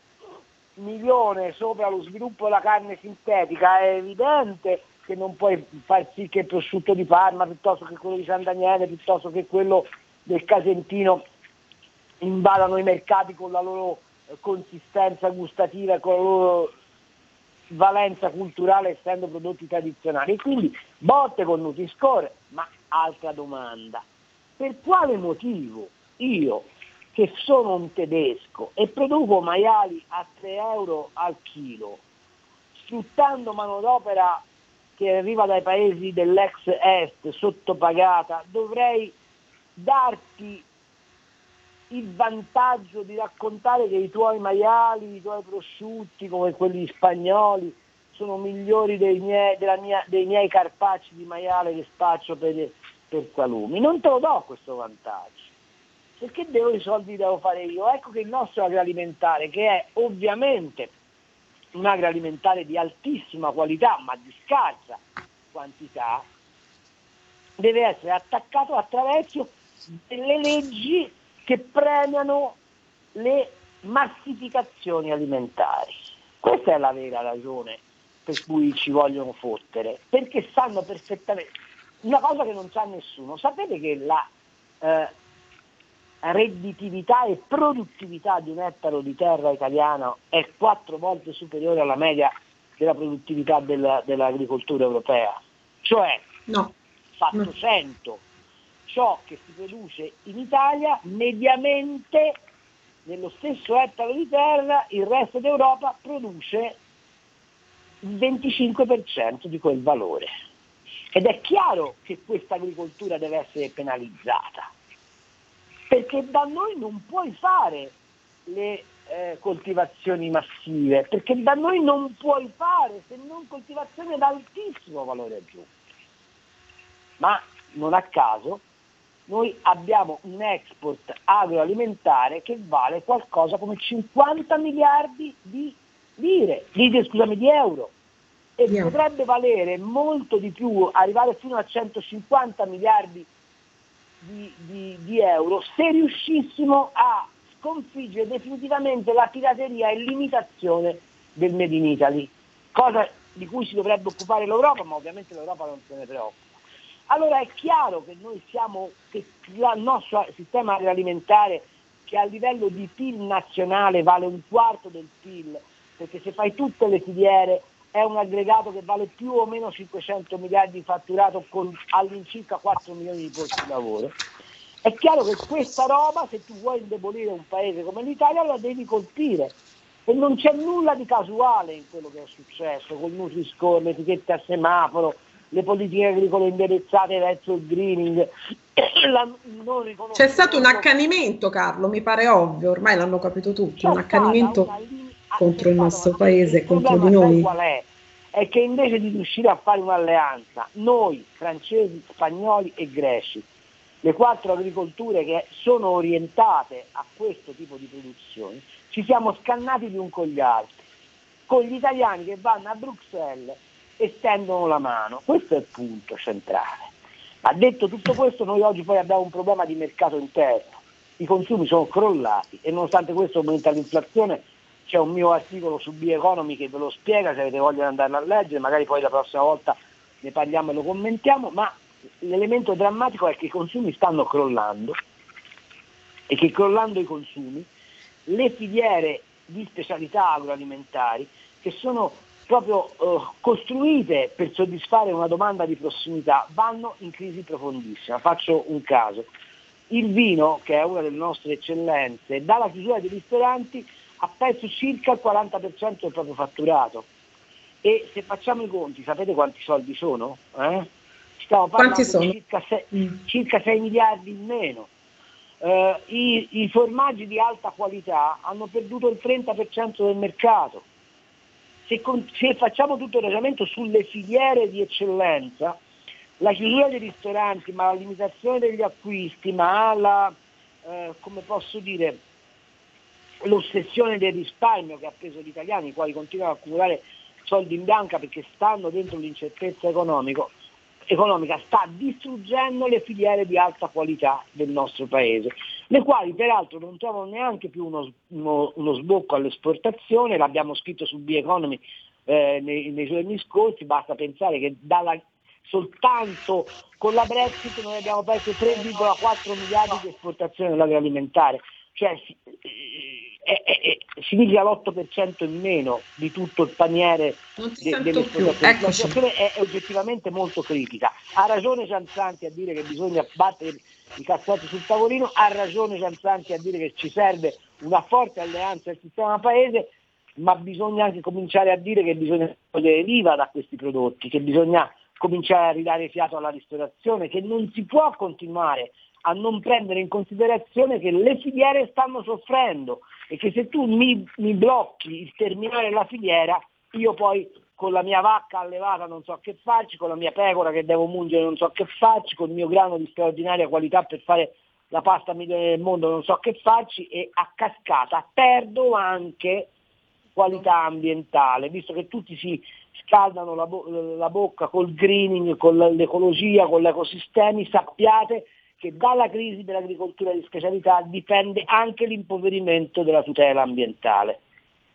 milione sopra lo sviluppo della carne sintetica, è evidente che non puoi far sì che il prosciutto di Parma, piuttosto che quello di San Daniele, piuttosto che quello del Casentino invadano i mercati con la loro consistenza gustativa e con la loro valenza culturale essendo prodotti tradizionali. E quindi botte con Nutri-Score, ma altra domanda. Per quale motivo io, che sono un tedesco e produco maiali a 3 euro al chilo, sfruttando manodopera che arriva dai paesi dell'ex est, sottopagata, dovrei darti il vantaggio di raccontare che i tuoi maiali, i tuoi prosciutti, come quelli spagnoli, sono migliori dei miei, mia- dei miei carpacci di maiale che spaccio per, per qualumi. Non te lo do questo vantaggio, perché devo i soldi devo fare io. Ecco che il nostro agroalimentare, che è ovviamente un agroalimentare di altissima qualità, ma di scarsa quantità, deve essere attaccato attraverso delle leggi che premiano le massificazioni alimentari. Questa è la vera ragione per cui ci vogliono fottere, perché sanno perfettamente una cosa che non sa nessuno. Sapete che la eh, redditività e produttività di un ettaro di terra italiano è quattro volte superiore alla media della produttività della- dell'agricoltura europea? Cioè, No. fatto 100, ciò che si produce in Italia mediamente nello stesso ettaro di terra il resto d'Europa produce il 25% di quel valore. Ed è chiaro che questa agricoltura deve essere penalizzata, perché da noi non puoi fare le eh, coltivazioni massive, perché da noi non puoi fare se non coltivazioni ad altissimo valore aggiunto. Ma non a caso noi abbiamo un export agroalimentare che vale qualcosa come 50 miliardi di lire, di, scusami, di euro e euro. potrebbe valere molto di più, arrivare fino a 150 miliardi di, di- di euro se riuscissimo a sconfiggere definitivamente la pirateria e l'imitazione del Made in Italy, cosa di cui si dovrebbe occupare l'Europa, ma ovviamente l'Europa non se ne preoccupa. Allora è chiaro che noi siamo, che il nostro sistema agroalimentare che a livello di PIL nazionale vale un quarto del PIL, perché se fai tutte le filiere è un aggregato che vale più o meno 500 miliardi di fatturato con all'incirca 4 milioni di posti di lavoro. È chiaro che questa roba, se tu vuoi indebolire un paese come l'Italia, la devi colpire. E non c'è nulla di casuale in quello che è successo col Nutri-Score, le etichette a semaforo, le politiche agricole indirizzate verso il greening. C'è stato un accanimento, Carlo, mi pare ovvio, ormai l'hanno capito tutti, un accanimento contro il nostro paese, Il contro di noi. qual è? È che invece di riuscire a fare un'alleanza, noi, francesi, spagnoli e greci, le quattro agricolture che sono orientate a questo tipo di produzioni, ci siamo scannati gli un con gli altri, con gli italiani che vanno a Bruxelles e stendono la mano. Questo è il punto centrale. Ma detto tutto questo, noi oggi poi abbiamo un problema di mercato interno. i consumi sono crollati e nonostante questo aumenta l'inflazione. C'è un mio articolo su Bioeconomy che ve lo spiega, se avete voglia di andarlo a leggere, magari poi la prossima volta ne parliamo e lo commentiamo, ma l'elemento drammatico è che i consumi stanno crollando e che crollando i consumi le filiere di specialità agroalimentari che sono proprio eh, costruite per soddisfare una domanda di prossimità vanno in crisi profondissima. Faccio un caso. Il vino, che è una delle nostre eccellenze, dalla chiusura dei ristoranti ha perso circa il 40% del proprio fatturato. E se facciamo i conti, sapete quanti soldi sono? Eh? Stiamo parlando di circa 6, circa 6 miliardi in meno. Eh, i, I formaggi di alta qualità hanno perduto il 30% del mercato. Se, con, se, facciamo tutto il ragionamento sulle filiere di eccellenza, la chiusura dei ristoranti, ma la limitazione degli acquisti, ma la, eh, come posso dire, l'ossessione del risparmio che ha preso gli italiani, i quali continuano a accumulare soldi in bianca perché stanno dentro l'incertezza economico, economica sta distruggendo le filiere di alta qualità del nostro paese, le quali peraltro non trovano neanche più uno, uno, uno sbocco all'esportazione, l'abbiamo scritto su B-Economy eh, nei, nei giorni scorsi, basta pensare che dalla, soltanto con la Brexit noi abbiamo perso 3,4 miliardi di esportazione dell'agroalimentare, cioè è, è, è, significa l'8% in meno di tutto il paniere de, dell'esportazione. La situazione è, oggettivamente molto critica. Ha ragione Cianzanti a dire che bisogna battere i cazzotti sul tavolino, ha ragione Cianzanti a dire che ci serve una forte alleanza del sistema paese, ma bisogna anche cominciare a dire che bisogna togliere l'IVA da questi prodotti, che bisogna cominciare a ridare fiato alla ristorazione, che non si può continuare a non prendere in considerazione che le filiere stanno soffrendo e che se tu mi, mi blocchi il terminare la filiera, io poi con la mia vacca allevata non so che farci, con la mia pecora che devo mungere non so che farci, con il mio grano di straordinaria qualità per fare la pasta migliore del mondo non so che farci e a cascata perdo anche qualità ambientale, visto che tutti si scaldano la, bo- la bocca col greening, con l'ecologia, con gli ecosistemi, sappiate che dalla crisi dell'agricoltura di specialità dipende anche l'impoverimento della tutela ambientale.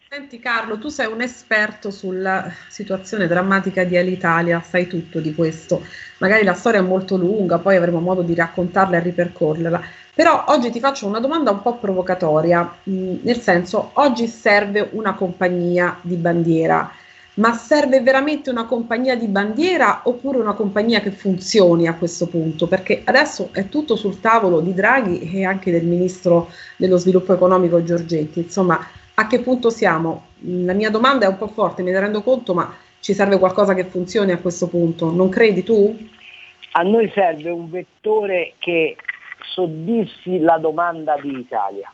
Senti Carlo, tu sei un esperto sulla situazione drammatica di Alitalia, sai tutto di questo. Magari la storia è molto lunga, poi avremo modo di raccontarla e ripercorrerla. Però oggi ti faccio una domanda un po' provocatoria, nel senso, oggi serve una compagnia di bandiera ma serve veramente una compagnia di bandiera oppure una compagnia che funzioni a questo punto? Perché adesso è tutto sul tavolo di Draghi e anche del ministro dello sviluppo economico Giorgetti. Insomma, a che punto siamo? La mia domanda è un po' forte, me ne rendo conto, ma ci serve qualcosa che funzioni a questo punto, non credi tu? A noi serve un vettore che soddisfi la domanda di Italia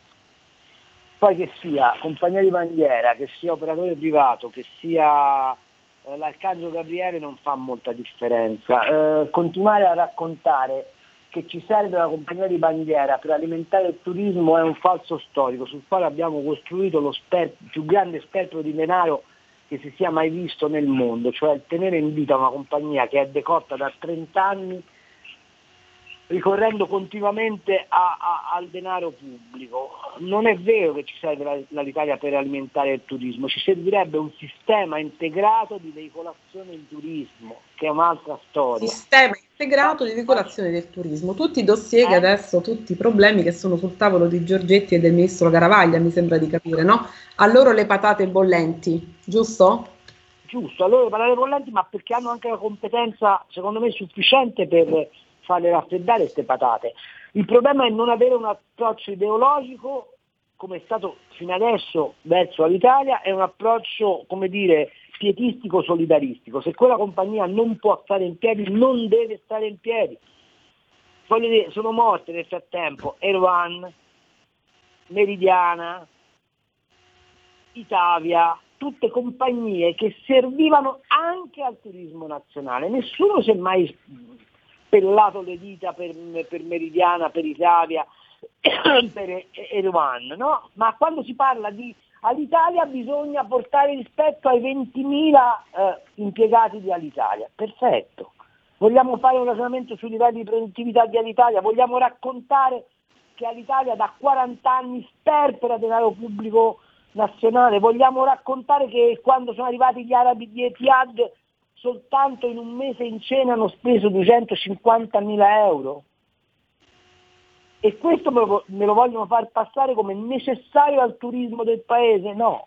poi che sia compagnia di bandiera, che sia operatore privato, che sia eh, l'Arcangelo Gabriele non fa molta differenza. Eh, continuare a raccontare che ci serve una compagnia di bandiera per alimentare il turismo è un falso storico sul quale abbiamo costruito lo sper- più grande sperpero di denaro che si sia mai visto nel mondo, cioè tenere in vita una compagnia che è decotta da 30 anni ricorrendo continuamente a, a, al denaro pubblico. Non è vero che ci serve la, l'Italia per alimentare il turismo, ci servirebbe un sistema integrato di veicolazione in turismo, che è un'altra storia. Sistema integrato di veicolazione del turismo. Tutti i dossier che eh? adesso, tutti i problemi che sono sul tavolo di Giorgetti e del ministro Garavaglia, mi sembra di capire, no? A loro le patate bollenti, giusto? Giusto, a loro le patate bollenti, ma perché hanno anche la competenza, secondo me, sufficiente per farle raffreddare queste patate. Il problema è non avere un approccio ideologico come è stato fino adesso verso l'Italia, è un approccio, come dire, pietistico solidaristico. Se quella compagnia non può stare in piedi, non deve stare in piedi. Sono morte nel frattempo Erwan, Meridiana, Italia, tutte compagnie che servivano anche al turismo nazionale. Nessuno si è mai pellato le dita per, per Meridiana, per Italia, per Erevan, no? Ma quando si parla di all'Italia bisogna portare rispetto ai 20.000 eh, impiegati di Alitalia. Perfetto. Vogliamo fare un ragionamento sui livelli di produttività di Alitalia, vogliamo raccontare che all'Italia da 40 anni sperpera denaro pubblico nazionale. Vogliamo raccontare che quando sono arrivati gli arabi di Etihad soltanto in un mese in cena hanno speso 250 mila euro? E questo me lo, me lo vogliono far passare come necessario al turismo del paese? No.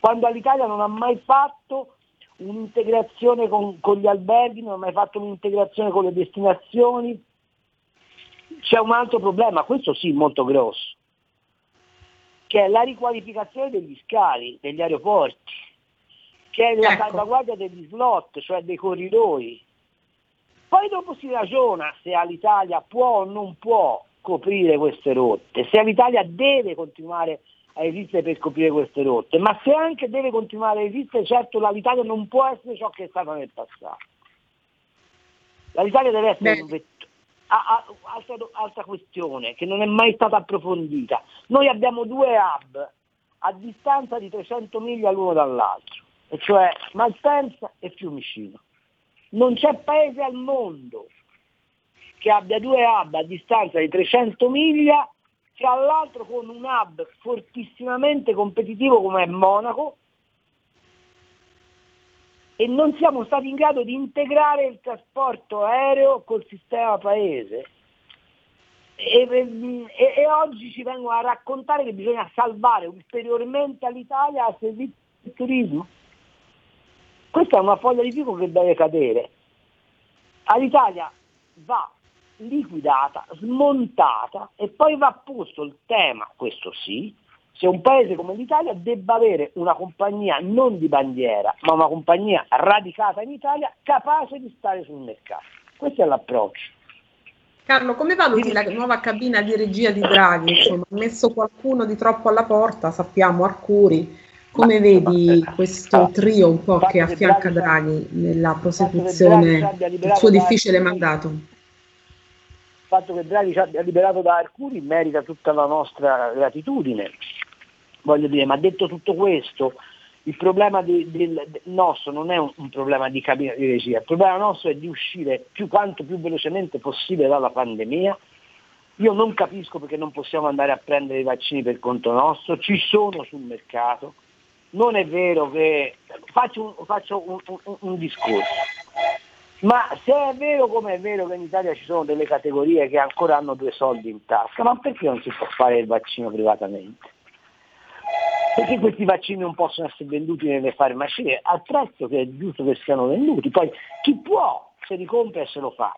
Quando all'Italia non ha mai fatto un'integrazione con, con, gli alberghi, non ha mai fatto un'integrazione con le destinazioni. C'è un altro problema, questo sì molto grosso, che è la riqualificazione degli scali, degli aeroporti, che è la Ecco. salvaguardia degli slot, cioè dei corridoi. Poi dopo si ragiona se l'Italia può o non può coprire queste rotte, se l'Italia deve continuare a esistere per coprire queste rotte, ma se anche deve continuare a esistere, certo l'Italia non può essere ciò che è stata nel passato. L'Italia deve essere Beh. un vettore. Ah, ah, altra, altra questione che non è mai stata approfondita. Noi abbiamo due hub a distanza di 300 miglia l'uno dall'altro, e cioè Malpensa e Fiumicino. Non c'è paese al mondo che abbia due hub a distanza di 300 miglia, tra l'altro con un hub fortissimamente competitivo come è Monaco, e non siamo stati in grado di integrare il trasporto aereo col sistema paese. E, e- e oggi ci vengono a raccontare che bisogna salvare ulteriormente all'Italia a servizio del turismo. Questa è una foglia di fico che deve cadere. All'Italia va liquidata, smontata e poi va posto il tema, questo sì, se un paese come l'Italia debba avere una compagnia non di bandiera, ma una compagnia radicata in Italia capace di stare sul mercato. Questo è l'approccio. Carlo, come valuti la nuova cabina di regia di Draghi? Insomma, ha messo qualcuno di troppo alla porta, sappiamo Arcuri. Come vedi questo trio un po' che affianca Draghi nella prosecuzione del suo difficile mandato? Il fatto che Draghi ci abbia liberato da Arcuri merita tutta la nostra gratitudine. Voglio dire, ma detto tutto questo, il problema di- del, del nostro non è un, un problema di cabina di regia, il problema nostro è di uscire più, quanto più velocemente possibile dalla pandemia. Io non capisco perché non possiamo andare a prendere i vaccini per conto nostro, ci sono sul mercato. Non è vero che... Faccio un, faccio un- un- un discorso. Ma se è vero come è vero che in Italia ci sono delle categorie che ancora hanno due soldi in tasca, ma perché non si può fare il vaccino privatamente? Perché questi vaccini non possono essere venduti nelle farmacie al prezzo che è giusto che siano venduti? Poi chi può se li compra e se lo fa.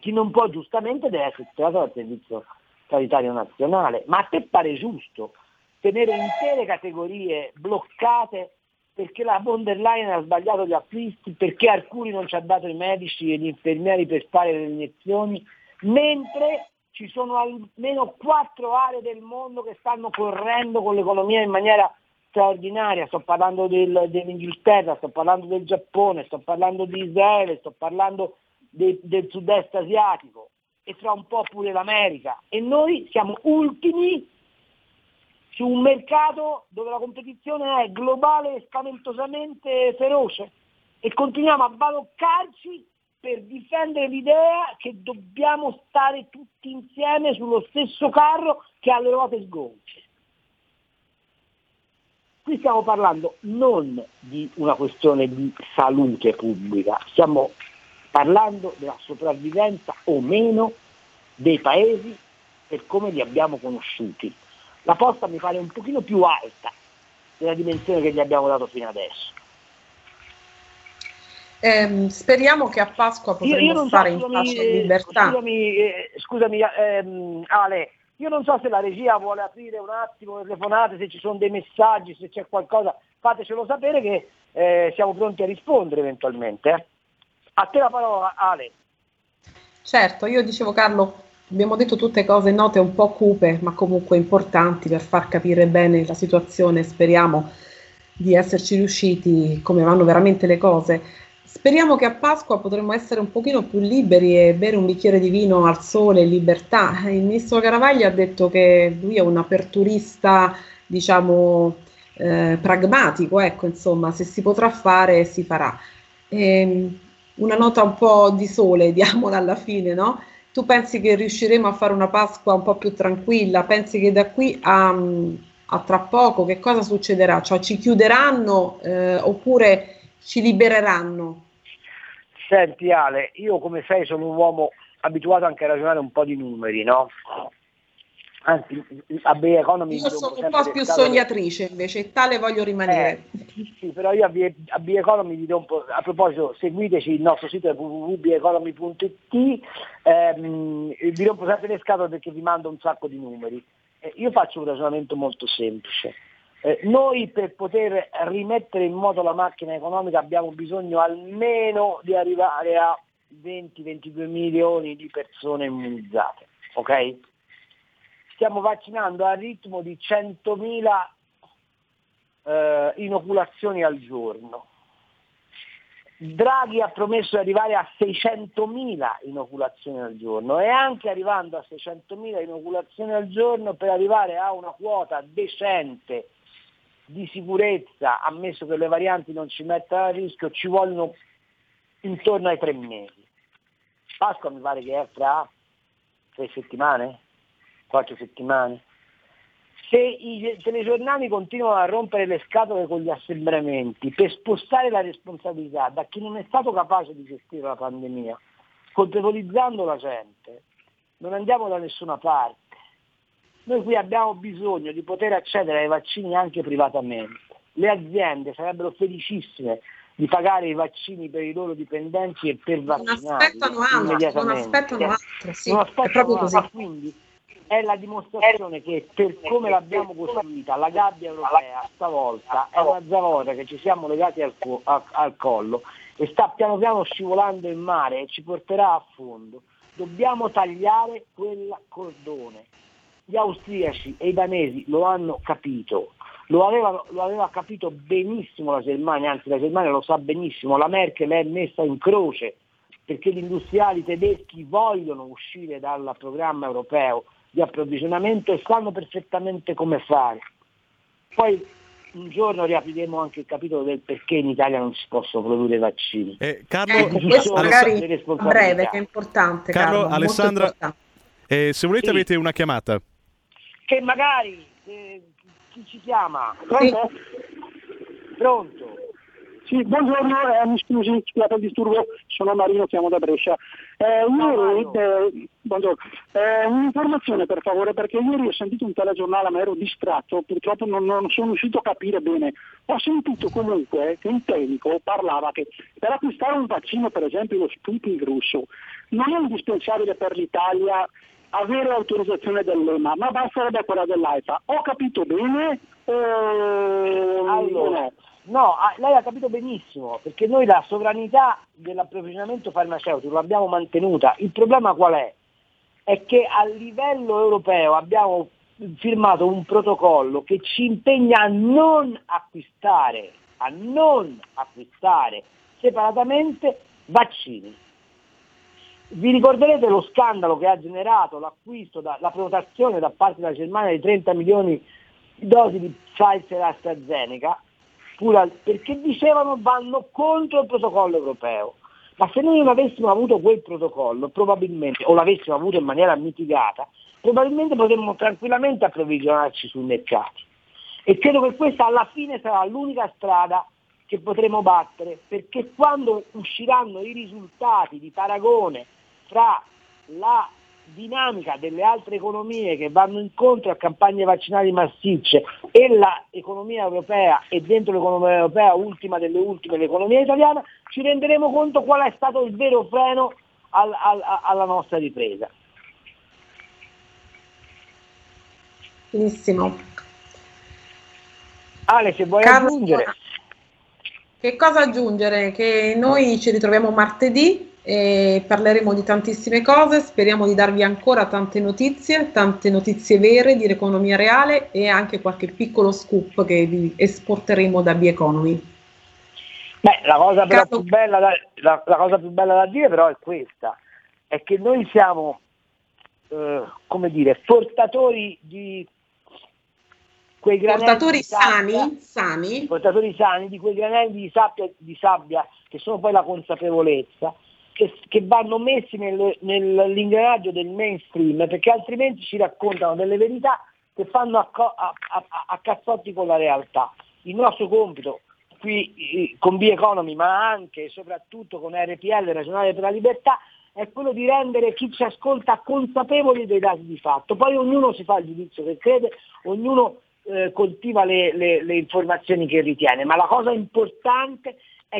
Chi non può giustamente deve essere tutelato dal servizio sanitario nazionale. Ma a te pare giusto tenere intere categorie bloccate perché la von der Leyen ha sbagliato gli acquisti, perché Arcuri non ci ha dato i medici e gli infermieri per fare le iniezioni, mentre ci sono almeno quattro aree del mondo che stanno correndo con l'economia in maniera straordinaria, sto parlando del- dell'Inghilterra, sto parlando del Giappone, sto parlando di Israele, sto parlando de- del sud-est asiatico e fra un po' pure l'America. E noi siamo ultimi su un mercato dove la competizione è globale e spaventosamente feroce e continuiamo a baloccarci per difendere l'idea che dobbiamo stare tutti insieme sullo stesso carro che ha le ruote sgonce. Qui stiamo parlando non di una questione di salute pubblica, stiamo parlando della sopravvivenza o meno dei paesi per come li abbiamo conosciuti. La posta mi pare un pochino più alta della dimensione che gli abbiamo dato fino adesso. Ehm, speriamo che a Pasqua potremo non so, stare in pace e eh, libertà. scusami, eh, scusami, ehm, Ale, io non so se la regia vuole aprire un attimo le telefonate, se ci sono dei messaggi, se c'è qualcosa, fatecelo sapere che eh, siamo pronti a rispondere eventualmente. eh. A te la parola, Ale. Certo, io dicevo Carlo, abbiamo detto tutte cose note un po' cupe, ma comunque importanti per far capire bene la situazione. Speriamo di esserci riusciti come vanno veramente le cose. Speriamo che a Pasqua potremo essere un pochino più liberi e bere un bicchiere di vino al sole in libertà. Il ministro Caravaglia ha detto che lui è un aperturista, diciamo, eh, pragmatico, ecco, insomma, se si potrà fare si farà. Ehm, una nota un po' di sole, diamola alla fine, no? Tu pensi che riusciremo a fare una Pasqua un po' più tranquilla? Pensi che da qui a, a tra poco che cosa succederà? Cioè ci chiuderanno eh, oppure ci libereranno? Senti Ale, io come sai sono un uomo abituato anche a ragionare un po' di numeri, no? Anzi, a Bay Economy... Io sono un po' più sognatrice invece, tale voglio rimanere. Eh, sì, però io a B, a B Economy vi do un po'... A proposito, seguiteci, il nostro sito è www.beconomy.it, ehm, vi rompo sempre le scatole perché vi mando un sacco di numeri. Eh, io faccio un ragionamento molto semplice. Eh, noi per poter rimettere in moto la macchina economica abbiamo bisogno almeno di arrivare a 20-22 milioni di persone immunizzate, ok? Stiamo vaccinando al ritmo di 100.000 eh, inoculazioni al giorno. Draghi ha promesso di arrivare a 600.000 inoculazioni al giorno e anche arrivando a 600.000 inoculazioni al giorno per arrivare a una quota decente di sicurezza, ammesso che le varianti non ci mettano a rischio, ci vogliono intorno ai tre mesi. Pasqua mi pare che è fra tre settimane, quattro settimane. Se i telegiornali continuano a rompere le scatole con gli assembramenti per spostare la responsabilità da chi non è stato capace di gestire la pandemia, colpevolizzando la gente, non andiamo da nessuna parte. Noi qui abbiamo bisogno di poter accedere ai vaccini anche privatamente. Le aziende sarebbero felicissime di pagare i vaccini per i loro dipendenti e per vaccinarli non aspettano altro, non aspettano altro, sì, non aspettano è proprio così. Altro, quindi è la dimostrazione che per come l'abbiamo costruita la gabbia europea stavolta è una zavorra che ci siamo legati al, co- a- al collo e sta piano piano scivolando in mare e ci porterà a fondo. Dobbiamo tagliare quel cordone. Gli austriaci e i danesi lo hanno capito, lo aveva, lo aveva, capito benissimo la Germania, anzi la Germania lo sa benissimo, la Merkel è messa in croce perché gli industriali tedeschi vogliono uscire dal programma europeo di approvvigionamento e sanno perfettamente come fare. Poi un giorno riapriremo anche il capitolo del perché in Italia non si possono produrre vaccini. Eh, Carlo, eh, questo magari breve, che è importante. Carlo, Carlo Alessandra, importante. Eh, se volete sì. avete una chiamata. Che magari eh, chi ci chiama? Pronto? Pronto? Sì, buongiorno, eh, mi scusi, scusate il disturbo, sono Marino, chiamo da Brescia. Eh, ieri, eh, buongiorno, un'informazione per favore, perché ieri ho sentito un telegiornale ma ero distratto, purtroppo non, non sono riuscito a capire bene. Ho sentito comunque che un tecnico parlava che per acquistare un vaccino, per esempio lo Sputnik russo, non è indispensabile per l'Italia avere l'autorizzazione dell'EMA, ma basterebbe quella dell'AIFA. Ho capito bene? Eh, Allora, no? No, ah, lei ha capito benissimo, perché noi la sovranità dell'approvvigionamento farmaceutico l'abbiamo mantenuta. Il problema qual è? È che a livello europeo abbiamo firmato un protocollo che ci impegna a non acquistare, a non acquistare separatamente vaccini. Vi ricorderete lo scandalo che ha generato l'acquisto, da, la prenotazione da parte della Germania di 30 milioni di dosi di Pfizer AstraZeneca, pure, perché dicevano vanno contro il protocollo europeo. Ma se noi non avessimo avuto quel protocollo, probabilmente, o l'avessimo avuto in maniera mitigata, probabilmente potremmo tranquillamente approvvigionarci sui mercati. E credo che questa alla fine sarà l'unica strada che potremo battere, perché quando usciranno i risultati di paragone tra la dinamica delle altre economie che vanno incontro a campagne vaccinali massicce e l'economia europea e dentro l'economia europea ultima delle ultime l'economia italiana, ci renderemo conto qual è stato il vero freno al, al, alla nostra ripresa. Benissimo. Ale, se vuoi Carlo, aggiungere. Che cosa aggiungere? Che noi ci ritroviamo martedì e parleremo di tantissime cose, speriamo di darvi ancora tante notizie, tante notizie vere di economia reale e anche qualche piccolo scoop che vi esporteremo da B-Economy. Beh, la cosa, da, la, la cosa più bella da dire però è questa, è che noi siamo, eh, come dire, portatori di quei granelli Portatori di sabbia- sani, sani, portatori sani di quei granelli di sabbia, di sabbia che sono poi la consapevolezza che, che vanno messi nel- nell'ingranaggio del mainstream perché altrimenti ci raccontano delle verità che fanno a, a- a- a cazzotti con la realtà. Il nostro compito qui con B Economy ma anche e soprattutto con RPL Regionale per la Libertà è quello di rendere chi ci ascolta consapevoli dei dati di fatto. Poi ognuno si fa il giudizio che crede, ognuno eh, coltiva le, le- le informazioni che ritiene, ma la cosa importante è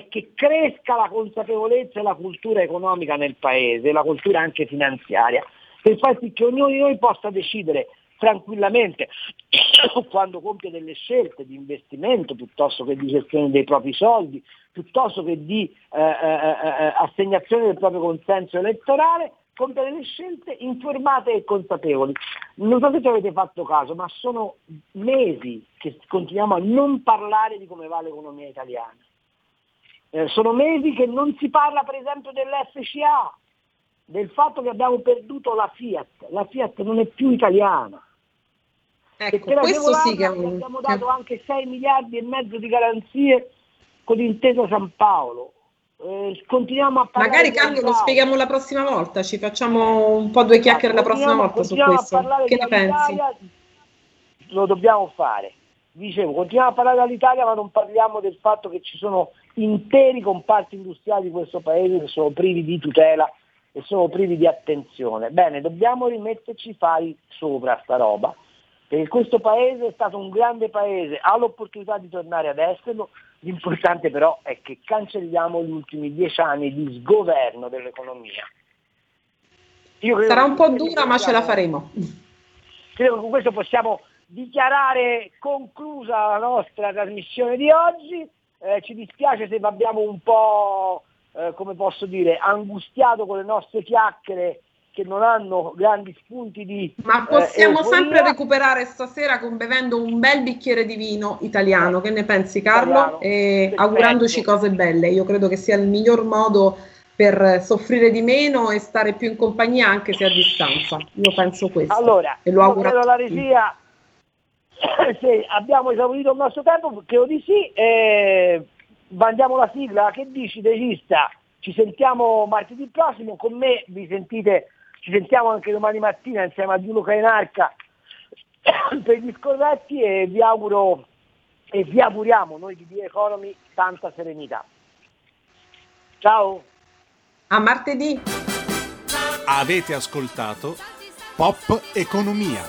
che cresca la consapevolezza e la cultura economica nel Paese, la cultura anche finanziaria, per far sì che ognuno di noi possa decidere tranquillamente quando compie delle scelte di investimento piuttosto che di gestione dei propri soldi, piuttosto che di eh, eh, eh, assegnazione del proprio consenso elettorale, compiere delle scelte informate e consapevoli. Non so se ci avete fatto caso, ma sono mesi che continuiamo a non parlare di come va l'economia italiana. Eh, sono mesi che non si parla per esempio dell'FCA, del fatto che abbiamo perduto la Fiat. La Fiat non è più italiana. Ecco, per questo sì che abbiamo dato anche 6 miliardi e mezzo di garanzie con l'intesa San Paolo. Eh, continuiamo a parlare Magari Carlo lo spieghiamo la prossima volta, ci facciamo un po' due chiacchiere la prossima Continuiamo- volta su questo. parlare Che ne pensi? Lo dobbiamo fare. Dicevo, continuiamo a parlare dell'Italia ma non parliamo del fatto che ci sono interi comparti industriali di questo paese che sono privi di tutela e sono privi di attenzione. Bene, dobbiamo rimetterci i fari sopra sta roba, perché questo paese è stato un grande paese, ha l'opportunità di tornare ad esserlo, l'importante però è che cancelliamo gli ultimi dieci anni di sgoverno dell'economia. Sarà un po' dura, ma ce la faremo. Credo che con questo possiamo dichiarare conclusa la nostra trasmissione di oggi. Eh, ci dispiace se vi abbiamo un po', eh, come posso dire, angustiato con le nostre chiacchiere che non hanno grandi spunti di... Ma eh, possiamo euforia. sempre recuperare stasera con bevendo un bel bicchiere di vino italiano. Che ne pensi, Carlo? Italiano. E augurandoci cose belle. Io credo che sia il miglior modo per soffrire di meno e stare più in compagnia anche se a distanza. Io penso questo. Allora, e lo auguro a credo alla tutti. regia se abbiamo esaurito il nostro tempo, credo di sì, eh, mandiamo la sigla, che dici regista? Ci sentiamo martedì prossimo, con me vi sentite, ci sentiamo anche domani mattina insieme a Giulio Cainarca per gli scorretti e vi auguro e vi auguriamo noi di The Economy tanta serenità. Ciao! A martedì! Avete ascoltato Pop Economia.